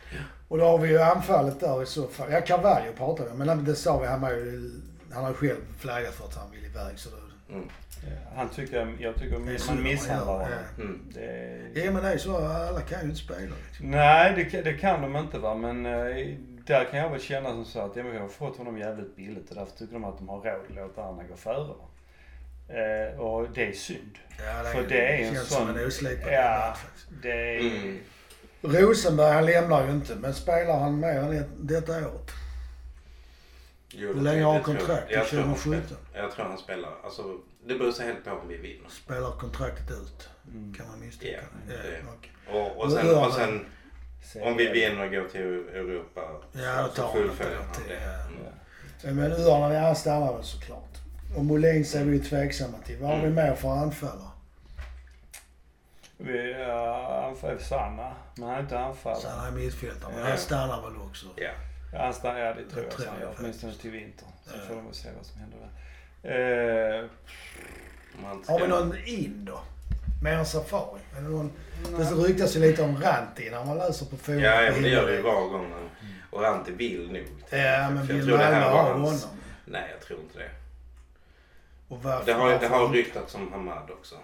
Speaker 1: Och då har vi ju anfallet där i så fall. Ja, Carvalho pratade vi om, men det sa vi, han var ju... Han har ju själv flaggat för att han vill iväg så då...
Speaker 2: Mm.
Speaker 3: Ja, Han tycker, jag tycker
Speaker 1: Det är så
Speaker 3: man misshandlar honom.
Speaker 1: ja.
Speaker 2: Mm.
Speaker 3: Det är...
Speaker 1: Ja men det är så, alla kan ju inte spela liksom.
Speaker 3: Nej, det, kan- det kan de inte va. Men eh, där kan jag väl känna som så att ja, vi har fått honom jävligt billigt och därför tycker de att de har råd att låta andra gå före. va. Eh, och det är synd.
Speaker 1: Ja,
Speaker 3: För det är en
Speaker 1: känns
Speaker 3: sån-
Speaker 1: som en oslipad
Speaker 3: Ja.
Speaker 1: faktiskt.
Speaker 3: Det är...
Speaker 2: Mm.
Speaker 1: Rosenberg han lämnar ju inte, men spelar han mer än ett- detta året?
Speaker 2: Jo,
Speaker 1: Hur
Speaker 2: det-
Speaker 1: länge har han
Speaker 2: det
Speaker 1: kontrakt? Till
Speaker 2: Jag tror han
Speaker 1: 2017?
Speaker 2: spelar. Jag tror han spelar. Alltså, det beror sig helt på om vi vinner.
Speaker 1: Spelar kontraktet ut?
Speaker 3: Mm.
Speaker 1: Kan man misstänka.
Speaker 2: Ja,
Speaker 1: Ja,
Speaker 2: det-
Speaker 1: okej.
Speaker 2: Och, och, sen, och sen
Speaker 3: Se-
Speaker 2: om vi vinner och går till Europa
Speaker 1: Ja,
Speaker 2: så fullföljer han det.
Speaker 1: ja.
Speaker 2: Mm.
Speaker 1: Men ja han stannar väl såklart. Och Molins är vi ju tveksamma till. Vad har vi
Speaker 2: Mm.
Speaker 1: mer för anfallare?
Speaker 3: Vi uh, anfall Sanna, men han är inte anfallare.
Speaker 1: Så han är mittfältare, men
Speaker 3: Ja.
Speaker 1: han stannar väl också.
Speaker 2: Ja.
Speaker 3: Ja, han stannar, ja det tror
Speaker 1: Det
Speaker 3: jag,
Speaker 1: tror jag
Speaker 3: gör. Åtminstone till vinter. Så
Speaker 1: Ja.
Speaker 3: får de väl se vad som händer där.
Speaker 2: Ska-
Speaker 1: Har vi någon in då? Mer än Safari? Någon, det ryktas ju lite om Ranti när man läser på forum.
Speaker 2: Ja, ja, men det gör det ju var gång. Och Ante vill nog.
Speaker 1: Ja, men
Speaker 2: jag
Speaker 1: vill Malmö ha honom?
Speaker 2: Nej, jag tror inte det.
Speaker 1: Och varför,
Speaker 2: Det har, det har ryktats om Hamad också.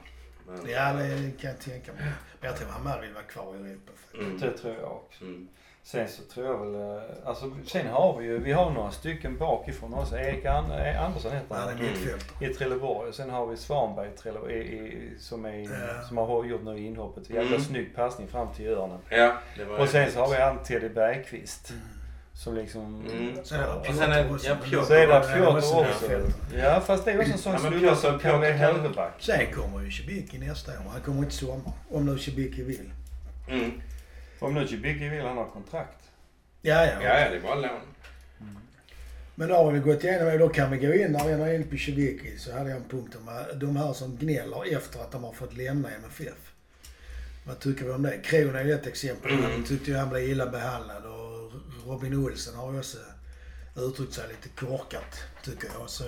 Speaker 2: Men,
Speaker 1: Ja, det kan jag tänka mig. Men jag tror Hamad vill vara kvar i Europa.
Speaker 2: Mm.
Speaker 3: det tror jag också.
Speaker 2: Mm.
Speaker 3: Sen så tror jag väl, eh, alltså sen har vi ju, vi har några stycken bakifrån oss. Erik An- eh, Andersson heter
Speaker 1: Han.
Speaker 2: Mm.
Speaker 3: I Trelleborg. Sen har vi Svanberg i Trelleborg, i, i, som, är,
Speaker 1: Ja.
Speaker 3: som har gjort nu inhoppet. Jävla
Speaker 2: Mm.
Speaker 3: snygg passning fram till Örnen.
Speaker 2: Ja, det var
Speaker 3: Och sen så har vi han Teddy Bergqvist. Som liksom...
Speaker 2: Mm.
Speaker 1: Sen är det
Speaker 2: sen är-
Speaker 1: Piotr också.
Speaker 2: ja,
Speaker 1: men
Speaker 2: Piotr.
Speaker 3: Så är det Piotr
Speaker 1: också.
Speaker 3: Ja fast det är också en sån snubbe som kan bli högerback.
Speaker 1: Sen kommer ju Cibicki nästa år. Han kommer inte sommar. Om nu Cibicki vill.
Speaker 2: Mm.
Speaker 3: Om nu Cibicki vill han ha kontrakt.
Speaker 1: Ja,
Speaker 2: Ja,
Speaker 1: ja.
Speaker 2: ja, det är bara lån.
Speaker 1: Men då har vi gått igenom det. Då kan vi gå in när vi är inne på Cibicki. Så hade jag en punkt om eh, de här som gnäller efter att de har fått lämna MFF. Vad tycker vi om det? Kron är ju ett exempel.
Speaker 2: Mm.
Speaker 1: Han tyckte ju han blev illa behandlad Robin Olsen har ju också uttryckt sig lite korkat, tycker jag. Så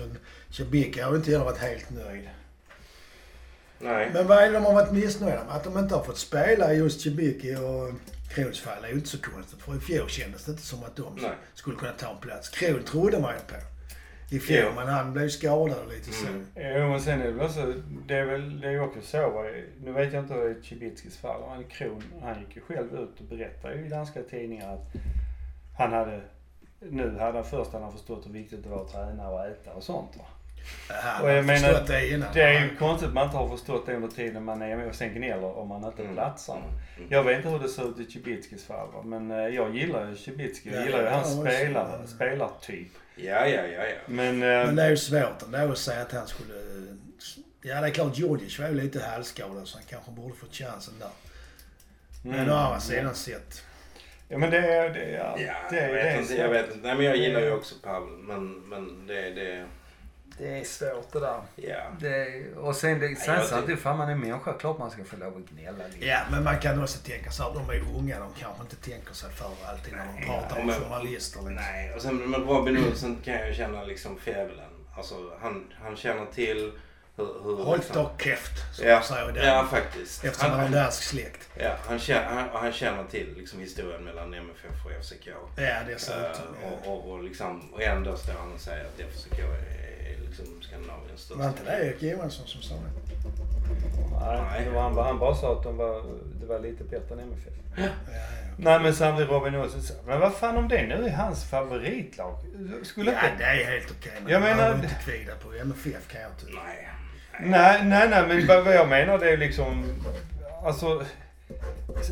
Speaker 1: Cibicki har ju inte heller varit helt nöjd.
Speaker 2: Nej.
Speaker 1: Men vad är det de har varit missnöjda med? Att de inte har fått spela just Cibicki och Krons fall är ju inte så konstigt. För i fjol kändes det inte som att de
Speaker 2: Nej.
Speaker 1: skulle kunna ta en plats. Kron trodde man ju på i fjol,
Speaker 2: Jo.
Speaker 1: men han blev skadad och lite så.
Speaker 2: Mm.
Speaker 3: Jo men sen är det väl också, det är väl, det är också så, va, nu vet jag inte hur det är i Cibickis fall, men Kron, han gick ju själv ut och berättade i danska tidningar att han hade, nu hade han först hade han förstått hur viktigt det var att träna och äta och sånt va.
Speaker 1: Han
Speaker 3: Och jag menar,
Speaker 1: det innan.
Speaker 3: Det är ju konstigt att man inte har förstått det under tiden man är med och sen gnäller om man inte
Speaker 2: Mm.
Speaker 3: platsar.
Speaker 2: Mm.
Speaker 3: Jag vet inte hur det ser ut i Cibickis fall va? men eh, jag gillar ju Cibicki. Jag
Speaker 1: Ja,
Speaker 3: gillar ju
Speaker 1: ja,
Speaker 3: hans
Speaker 1: jag också.
Speaker 3: spelar, spelartyp.
Speaker 2: Ja, ja, ja, ja.
Speaker 3: Men, eh,
Speaker 1: Men det är ju svårt ändå att säga att han skulle... Ja, det är klart Djurdjic var ju lite halvskadad så han kanske borde fått chansen där. Men
Speaker 3: mm.
Speaker 1: å andra sidan sett.
Speaker 3: Ja men det är, det är,
Speaker 2: Ja,
Speaker 3: det,
Speaker 2: jag
Speaker 3: det
Speaker 2: vet
Speaker 3: är
Speaker 2: inte. Jag vet inte. Nej, men jag gillar ju också Pavel. Men, men det, det,
Speaker 3: Det är svårt det där.
Speaker 2: ja.
Speaker 3: Det, och sen det, sen
Speaker 2: jag
Speaker 3: samtidigt, fan man är människa, klart man ska få lov att gnälla lite.
Speaker 1: Ja, men man kan också tänka sig att de är unga. De kanske inte tänker sig för alltid när de
Speaker 2: Nej,
Speaker 1: pratar
Speaker 2: ja,
Speaker 1: om
Speaker 2: men-
Speaker 1: journalister. Liksom.
Speaker 2: Nej, och sen med Robin Olsen kan jag känna liksom fjärilen. Alltså han, han känner till hur, hur
Speaker 1: Holter Keft, som
Speaker 2: ja,
Speaker 1: säger där.
Speaker 2: ja, faktiskt.
Speaker 1: Eftersom han har en dansk släkt.
Speaker 2: Ja, han känner, han, han känner till liksom historien mellan MFF och FCK.
Speaker 1: Ja, det ser ut
Speaker 2: Eh, och, och, och, liksom, och ändå står han och säger att FCK är, är liksom Skandinaviens största.
Speaker 1: Var inte det Erik Johansson som sa det?
Speaker 3: Nej, det var han, han bara sa att de var, det var lite bättre än MFF.
Speaker 1: Ja, ja.
Speaker 3: Nej men samtidigt Robin Olsson sa, men vad fan om det nu är hans favoritlag? Skulle
Speaker 1: ja,
Speaker 3: inte...
Speaker 1: det är helt okej. Men
Speaker 3: Jag menar-
Speaker 1: inte kvida på MFF kan jag tycka.
Speaker 2: Nej.
Speaker 3: Nej, nej, nej men vad jag menar det är liksom, alltså.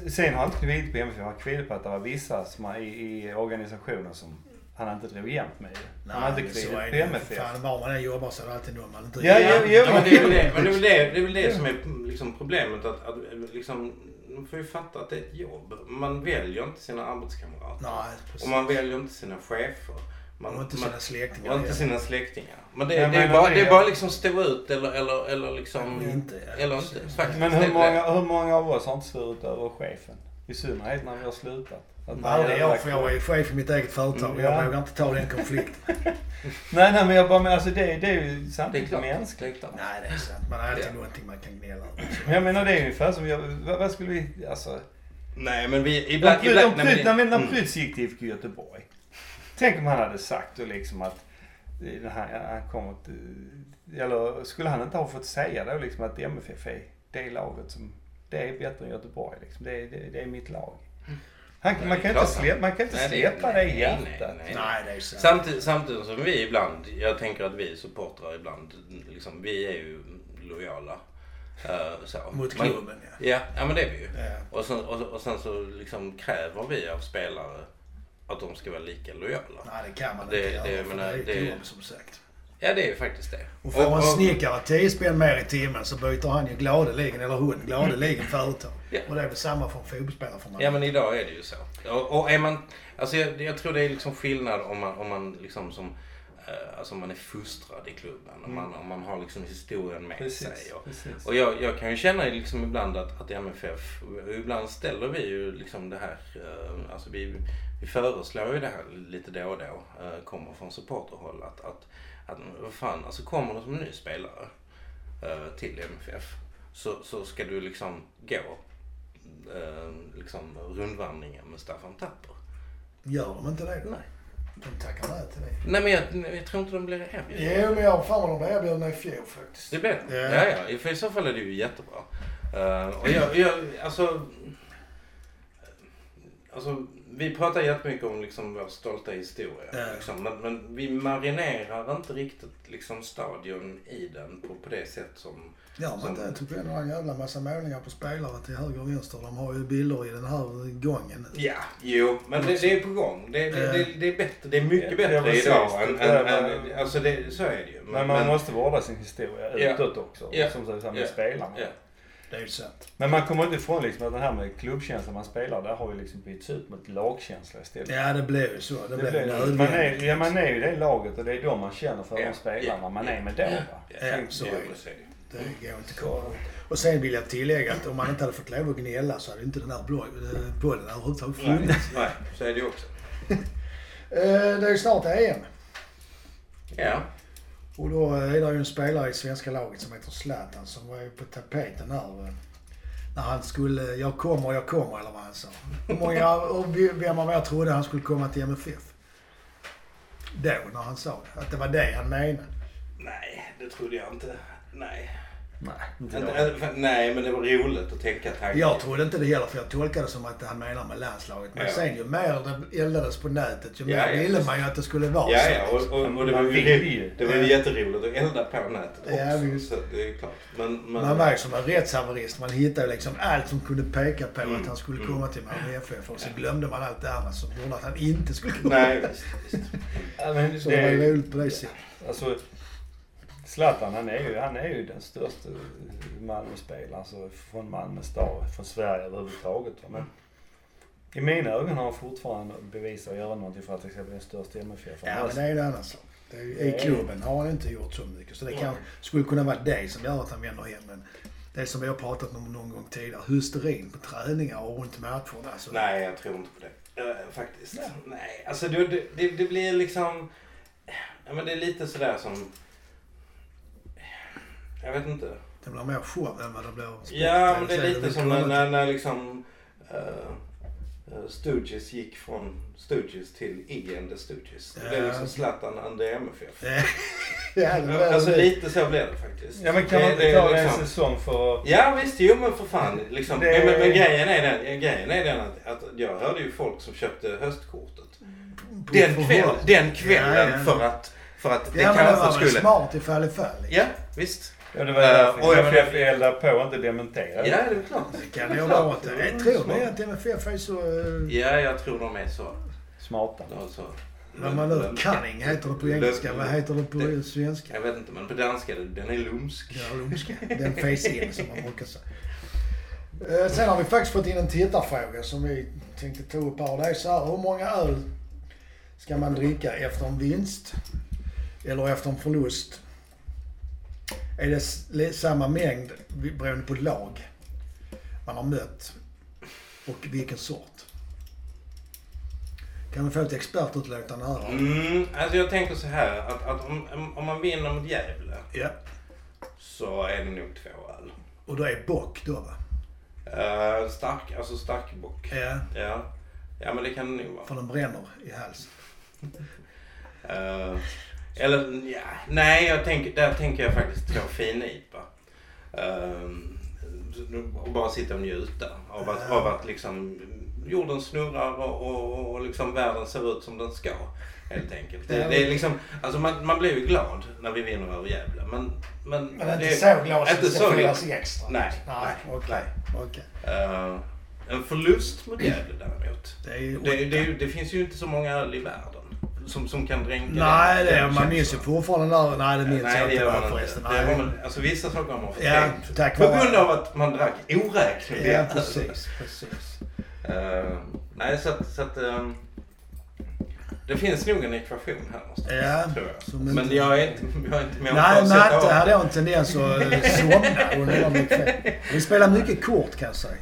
Speaker 3: Sen har han inte kvidit på MFF, han har kvidit på att det var vissa som i, i organisationen som han inte drog jämnt med. Han
Speaker 1: men så
Speaker 3: kvidit
Speaker 1: är
Speaker 3: på. MFF.
Speaker 1: Fan, var man än jobbar så är det alltid någon man inte
Speaker 3: Ja,
Speaker 1: gillar.
Speaker 3: ja, ja,
Speaker 2: men
Speaker 3: men-
Speaker 2: det är väl det, men det, är väl det, det, är väl det som är liksom problemet. Att, att liksom, man får ju fatta att det är ett jobb. Man väljer inte sina arbetskamrater.
Speaker 1: Nej, precis.
Speaker 2: Och man väljer inte sina chefer. Man,
Speaker 1: Och inte
Speaker 2: man,
Speaker 1: sina släktingar.
Speaker 2: och inte
Speaker 1: heller.
Speaker 2: sina släktingar. Men det,
Speaker 3: Jag
Speaker 2: det, är bara,
Speaker 3: det,
Speaker 2: det är bara liksom stå ut eller, eller, eller liksom...
Speaker 1: Eller inte.
Speaker 2: Eller inte. Faktiskt.
Speaker 3: Men hur många, hur många av oss har inte svurit över chefen? I synnerhet när vi har slutat. Att man
Speaker 1: Aldrig jag, för jag är chef i mitt eget företag.
Speaker 3: Mm,
Speaker 1: Jag
Speaker 3: ja.
Speaker 1: vågar inte ta den konflikten. <laughs>
Speaker 3: Nej, nej men jag bara men alltså det, det är ju
Speaker 2: Det är
Speaker 3: samtidigt
Speaker 2: klart.
Speaker 3: mänskligt.
Speaker 2: Det är klart.
Speaker 1: Nej, det är sant. Man har alltid
Speaker 2: Ja.
Speaker 1: någonting man kan gnälla över.
Speaker 3: Men jag menar det är ungefär som, jag, vad, vad skulle vi, alltså.
Speaker 2: Nej men vi... Ibland... Ibland nej,
Speaker 3: Prytz,
Speaker 2: det-
Speaker 3: när, när
Speaker 2: mm.
Speaker 3: Prytz gick till IFK Göteborg. Tänk om han hade sagt då liksom att han, han kommer till, eller skulle han inte ha fått säga då liksom att MFF är det laget som, det är bättre än Göteborg liksom. Det är, det, det är mitt lag. Han,
Speaker 2: Nej,
Speaker 3: man, kan inte släppa, man kan inte
Speaker 2: Nej, det-
Speaker 3: släppa det i
Speaker 2: nej,
Speaker 3: hjärtat.
Speaker 2: nej, nej.
Speaker 1: Nej, det är sant.
Speaker 2: Samtidigt, samtidigt som vi ibland, jag tänker att vi supportrar ibland, liksom, vi är ju lojala. eh, så.
Speaker 1: Mot klubben, ja.
Speaker 2: Ja, ja men det är vi ju.
Speaker 1: ja.
Speaker 2: Och sen, och, och sen så liksom kräver vi av spelare att de ska vara lika lojala.
Speaker 1: Nej, det kan man
Speaker 2: Det-
Speaker 1: inte
Speaker 2: det-
Speaker 1: göra.
Speaker 2: menar,
Speaker 1: det är ett jobb som sagt.
Speaker 2: Ja det är ju faktiskt det.
Speaker 1: Och får man snickare 10 spänn mer i timmen så byter han ju gladeligen, eller hon, gladeligen företag.
Speaker 2: Ja.
Speaker 1: Och det är väl samma för en fotbollsspelare för man.
Speaker 2: Ja men idag är det ju så. Och, och är man, alltså jag, jag tror det är liksom skillnad om man, om man liksom som, eh, alltså om man är fostrad i klubben. Om man, om man har liksom historien med sig.
Speaker 3: Precis,
Speaker 2: Och,
Speaker 3: precis.
Speaker 2: och jag, jag kan ju känna liksom ibland att, att MFF, och ibland ställer vi ju liksom det här, eh, alltså vi, vi föreslår ju det här lite då och då, eh, kommer från supporterhåll att, att, att vad fan, alltså kommer det som ny spelare eh, till MFF så, så ska du liksom gå eh, liksom rundvandringen med Staffan Tapper.
Speaker 1: Gör de inte det?
Speaker 2: Nej.
Speaker 1: De tackar nej till det.
Speaker 2: Nej men jag, jag tror inte de blir erbjudna.
Speaker 1: Jo, men jag har fan vad de blev erbjudna i fjol faktiskt.
Speaker 2: Det blir det?
Speaker 1: Ja.
Speaker 2: Ja, ja. För i så fall är det ju jättebra. Eh, och jag, jag, alltså... Alltså, vi pratar jättemycket om liksom vår stolta historia.
Speaker 1: Ja.
Speaker 2: Liksom, men, men vi marinerar inte riktigt liksom stadion i den på, på det sätt som...
Speaker 1: Gör man
Speaker 2: Som-
Speaker 1: det? Tycker ändå en jävla massa målningar på spelare till höger och vänster. De har ju bilder i den här gången.
Speaker 2: Ja, jo, men det, det är på gång. Det, det, det, det är bättre. Det är mycket
Speaker 3: Ja,
Speaker 2: bättre
Speaker 3: ja, precis.
Speaker 2: idag än,
Speaker 3: Det
Speaker 2: än, än, Alltså det, så är det ju.
Speaker 3: Men man måste vårda sin historia
Speaker 2: Ja.
Speaker 3: utåt också.
Speaker 2: Ja.
Speaker 3: Som sagt med
Speaker 2: Ja.
Speaker 3: spelarna.
Speaker 2: Ja.
Speaker 1: Det är ju sant.
Speaker 3: Men man kommer inte ifrån liksom att det här med klubbkänsla man spelar, där har ju liksom bytts ut mot lagkänsla istället.
Speaker 1: Ja, det blev ju så. Det,
Speaker 3: Det
Speaker 1: blev
Speaker 3: man, är, ja, man är ju det laget och det är då man känner för
Speaker 2: Ja.
Speaker 3: de spelarna
Speaker 2: Ja.
Speaker 3: man är med då.
Speaker 2: Ja,
Speaker 1: Ja,
Speaker 2: så är det.
Speaker 1: det. Går inte runt. Och sen vill jag tillägga att om man inte hade fått lov att gnälla så hade inte den här eh, podden överhuvudtaget
Speaker 2: Nej,
Speaker 1: funnits.
Speaker 2: nej, så är det ju också. <laughs>
Speaker 1: Eh, Det är ju snart EM.
Speaker 2: Ja.
Speaker 1: Och då är det ju en spelare i svenska laget som heter Zlatan som var ju på tapeten här. Eh, när han skulle, jag kommer, jag kommer eller vad han sa. Hur många, och vem av er trodde han skulle komma till MFF? Då, när han sa det. Att det var det han menade.
Speaker 2: Nej, det trodde jag inte. Nej.
Speaker 3: Nej,
Speaker 2: för- Nej, men det var roligt att tänka tanken.
Speaker 1: Jag trodde inte det heller för jag tolkade det som att han menar med landslaget. Men
Speaker 2: Ja.
Speaker 1: sen ju mer det eldades på nätet ju mer
Speaker 2: Ja, ja,
Speaker 1: ville man ju att det skulle vara
Speaker 2: Ja,
Speaker 1: så.
Speaker 2: ja, och, och, och det var
Speaker 3: Man
Speaker 2: ju, det var ju jätteroligt att elda på nätet också.
Speaker 1: Ja, visst.
Speaker 2: så det är klart. Men, men,
Speaker 1: Man var ju som en rättshaverist. Man hittade liksom allt som kunde peka på
Speaker 2: Mm,
Speaker 1: att han skulle
Speaker 2: mm.
Speaker 1: komma till Malmö FF och så glömde man allt det andra som gjorde att han inte skulle <laughs> komma.
Speaker 2: Nej, visst, visst.
Speaker 3: Ja, men
Speaker 1: Så det var ju roligt på det sättet.
Speaker 3: alltså, Zlatan han är ju, han är ju den största Malmöspelaren alltså från Malmö stad, från Sverige överhuvudtaget. Men i mina ögon har han fortfarande bevisat att göra någonting för att bli den största MFF.
Speaker 1: Ja, men det är ju en annan sak. I
Speaker 3: Nej.
Speaker 1: klubben har han inte gjort så mycket. Så det kan, skulle kunna vara det som gör att han vänder hem. Men det som vi har pratat om någon gång tidigare. Hysterin på träningar och runt matcherna. Alltså,
Speaker 2: Nej, jag tror inte på det. Eh, faktiskt. Nej, alltså det, det, det, det blir liksom... Ja, men det är lite sådär som... Jag vet inte.
Speaker 1: Det blir mer show än vad det blir sport.
Speaker 2: Ja, men det är lite som när, när, när liksom uh, Stooges gick från Stooges till Iggy and the Stooges. Det blev
Speaker 1: Ja.
Speaker 2: liksom Zlatan and the MFF.
Speaker 1: Ja, ja, det
Speaker 2: Alltså
Speaker 1: det.
Speaker 2: lite så blev det faktiskt.
Speaker 3: Ja men kan
Speaker 2: det,
Speaker 3: man inte ta det en
Speaker 2: liksom-
Speaker 3: säsong för att...
Speaker 2: Ja visst, jo men för fan. Liksom.
Speaker 3: Det-
Speaker 2: Men, men, men grejen är den, grejen är den att, att jag hörde ju folk som köpte höstkortet. Den,
Speaker 1: På
Speaker 2: kväll, den kvällen
Speaker 1: Ja, ja.
Speaker 2: för att, för att det
Speaker 1: Ja, men det
Speaker 2: kanske
Speaker 1: var väl
Speaker 2: skulle...
Speaker 1: smart ifall det föll.
Speaker 2: Ja, visst.
Speaker 3: Ja det var
Speaker 2: Eh,
Speaker 3: därför
Speaker 2: och jag
Speaker 3: MFF eldar på och inte dementerar.
Speaker 2: Ja, det är klart.
Speaker 1: Det kan nog vara att... Jag tror det att MFF är så... eh,
Speaker 2: Ja, jag tror de är så.
Speaker 3: Smarta.
Speaker 2: Så.
Speaker 1: Vad man nu... Cunning heter det på engelska. Vad heter det på
Speaker 2: Det-
Speaker 1: svenska?
Speaker 2: Jag vet inte, men på danska, den är lumsk.
Speaker 1: Ja, lumska. Den face in som man brukar säga. Eh, Sen har vi faktiskt fått in en tittarfråga som vi tänkte ta upp här. Det är så här, hur många öl ska man dricka efter en vinst? Eller efter en förlust? Är det samma mängd beroende på lag man har mött? Och vilken sort? Kan vi få ett expertutlåtande här?
Speaker 2: Mm, alltså jag tänker så här att, att om, om man vinner mot Gävle
Speaker 1: Ja.
Speaker 2: så är det nog två öl.
Speaker 1: Och då är bock då va?
Speaker 2: Uh, stark, alltså starkbock.
Speaker 1: Ja.
Speaker 2: Ja. ja, men det kan det nog vara.
Speaker 1: För den bränner i halsen.
Speaker 2: Eh, eller ja, nej, jag tänker, där tänker jag faktiskt två fin-IPA. Uh, och bara sitta och njuta av att, av att liksom jorden snurrar och, och, och liksom världen ser ut som den ska. Helt enkelt. Det, det är liksom, alltså man, man blir ju glad när vi vinner över Gävle. Men, men,
Speaker 1: Men
Speaker 2: det,
Speaker 1: inte så glad
Speaker 2: inte
Speaker 1: det
Speaker 2: så glad.
Speaker 1: extra.
Speaker 2: Nej,
Speaker 1: Nej,
Speaker 2: nej,
Speaker 1: okej. okej.
Speaker 2: Eh, en förlust mot Gävle däremot.
Speaker 1: Det
Speaker 2: Det, det, det finns ju inte så många öl i världen som, som kan dränka
Speaker 1: Nej,
Speaker 2: den-
Speaker 1: det,
Speaker 2: den
Speaker 1: man minns ju fortfarande där. Nej, det minns
Speaker 2: Nej,
Speaker 1: jag
Speaker 2: det
Speaker 1: inte
Speaker 2: man
Speaker 1: förresten.
Speaker 2: Det
Speaker 1: Nej.
Speaker 2: man, alltså vissa saker har man
Speaker 1: Ja,
Speaker 2: förträngt.
Speaker 1: tack
Speaker 2: På
Speaker 1: vare-
Speaker 2: grund av att man drack oräkneliga
Speaker 1: Ja, precis. precis.
Speaker 2: Eh, nej, så att... Så att ehm, det finns nog en ekvation här någonstans,
Speaker 1: Ja,
Speaker 2: tror jag. Men
Speaker 1: inte-
Speaker 2: jag är inte, jag är inte med om
Speaker 1: Nej, Matte hade jag en tendens att somna under de. Vi spelar mycket kort kan jag säga.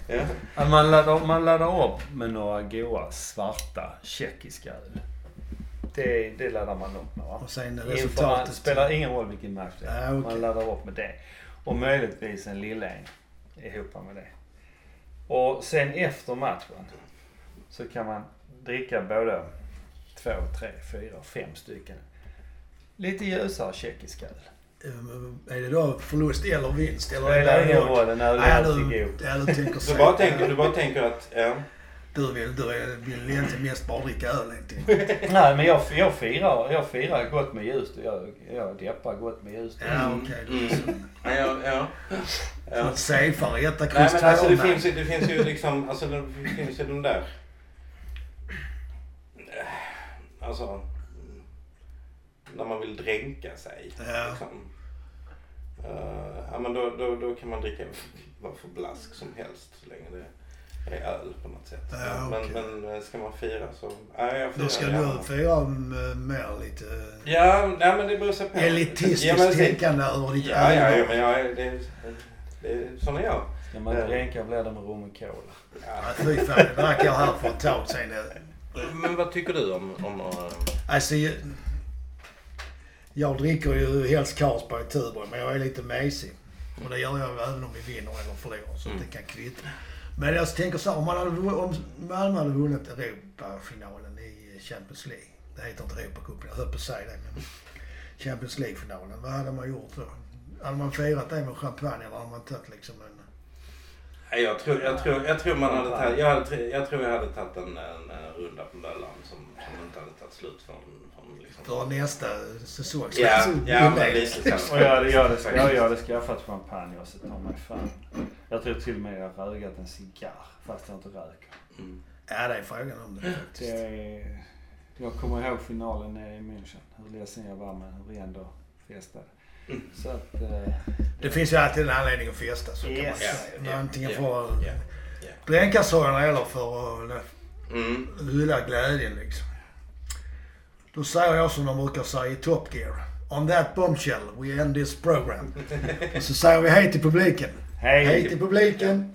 Speaker 2: Ja.
Speaker 3: Man, laddar, man laddar upp med några goa svarta tjeckiska öl. Det, det laddar man upp med va?
Speaker 1: Och sen resultatet.
Speaker 3: det spelar ingen roll vilken match det är.
Speaker 1: Ja, okej.
Speaker 3: Man laddar upp med det. Och möjligtvis en lilla en ihop med det. Och sen efter matchen så kan man dricka både två, tre, fyra, fem stycken lite ljusare tjeckiska öl.
Speaker 1: Eh, Är det då förlust eller vinst? Eller
Speaker 3: Spelar
Speaker 1: är det
Speaker 3: ingen
Speaker 1: då-
Speaker 3: roll, är alltid
Speaker 1: du,
Speaker 3: god.
Speaker 2: bara tänker, du bara tänker att... Ja.
Speaker 1: Du vill, du vill egentligen mest bara dricka öl helt. <laughs>
Speaker 3: Nej men jag, jag, firar, jag firar gott med ljust och jag, jag deppar gott med ljust.
Speaker 1: Ja, okej.
Speaker 2: Mm.
Speaker 1: Okay.
Speaker 2: Ja, ja, ja. ja.
Speaker 1: Safeare, etta,
Speaker 2: Nej men alltså det finns, ju, det finns ju liksom, alltså det finns ju den där. Alltså. mm, När man vill dränka sig.
Speaker 1: Ja.
Speaker 2: Liksom. Eh, ja men då, då, då kan man dricka vad för blask som helst så länge det är öl på något sätt.
Speaker 1: Ja,
Speaker 2: men,
Speaker 1: okej.
Speaker 2: men eh, ska man fira så, ja jag
Speaker 1: Då ska
Speaker 2: gärna.
Speaker 1: du fira med mer lite
Speaker 2: Ja, nej men det beror sig på.
Speaker 1: elitistiskt
Speaker 2: ja, men,
Speaker 1: tänkande över ditt
Speaker 2: Ja, ja, ja, men jag, är- det, sån är jag.
Speaker 3: Ska man dränka blir det med rom och cola.
Speaker 2: Ja.
Speaker 1: Fy fan, det drack jag här för ett tag sedan.
Speaker 2: Men vad tycker du om, om eh,
Speaker 1: Alltså, jag, jag dricker ju helst Carlsberg i Tuborg, men jag är lite mesig. Och det gör jag även om vi vinner eller förlorar, så
Speaker 2: Mm.
Speaker 1: det kan kvitta. Men jag tänker så här, om, man hade, om Malmö hade vunnit Europafinalen i Champions League. Det heter inte Europacupen, jag höll på att säga det. Men Champions League-finalen, vad hade man gjort då? Hade man firat det med champagne eller hade man tagit liksom en...
Speaker 2: Jag tror, jag tror, jag tror man hade tagit, jag, hade, jag tror jag hade tagit en, en, en runda på Möllan som, som inte hade tagit slut förrän,
Speaker 1: för nästa säsong.
Speaker 2: Ja, ja men
Speaker 1: inleds.
Speaker 2: lite så. <laughs>
Speaker 3: Och jag jag hade, jag, jag hade skaffat champagne och så tar mig fan. Jag tror till och med jag rögat en cigarr fast jag inte röker.
Speaker 2: Mm.
Speaker 1: Ja, det är frågan om det
Speaker 3: Det
Speaker 1: faktiskt.
Speaker 3: är, jag kommer ihåg finalen nere i München. Hur ledsen jag var men hur vi ändå festade.
Speaker 2: Mm.
Speaker 3: Så att... Eh,
Speaker 1: Det finns ju alltid en anledning att festa, så kan man
Speaker 3: Yes.
Speaker 1: säga.
Speaker 2: Ja,
Speaker 1: Antingen
Speaker 2: ja,
Speaker 1: för att
Speaker 2: ja, ja.
Speaker 1: dränka sorgen eller för att
Speaker 2: Mm.
Speaker 1: hylla glädjen liksom. Då säger jag som de brukar säga i Top Gear. On that bombshell we end this program. <laughs> Och så säger vi hej till publiken.
Speaker 3: hej!
Speaker 1: Hej till publiken.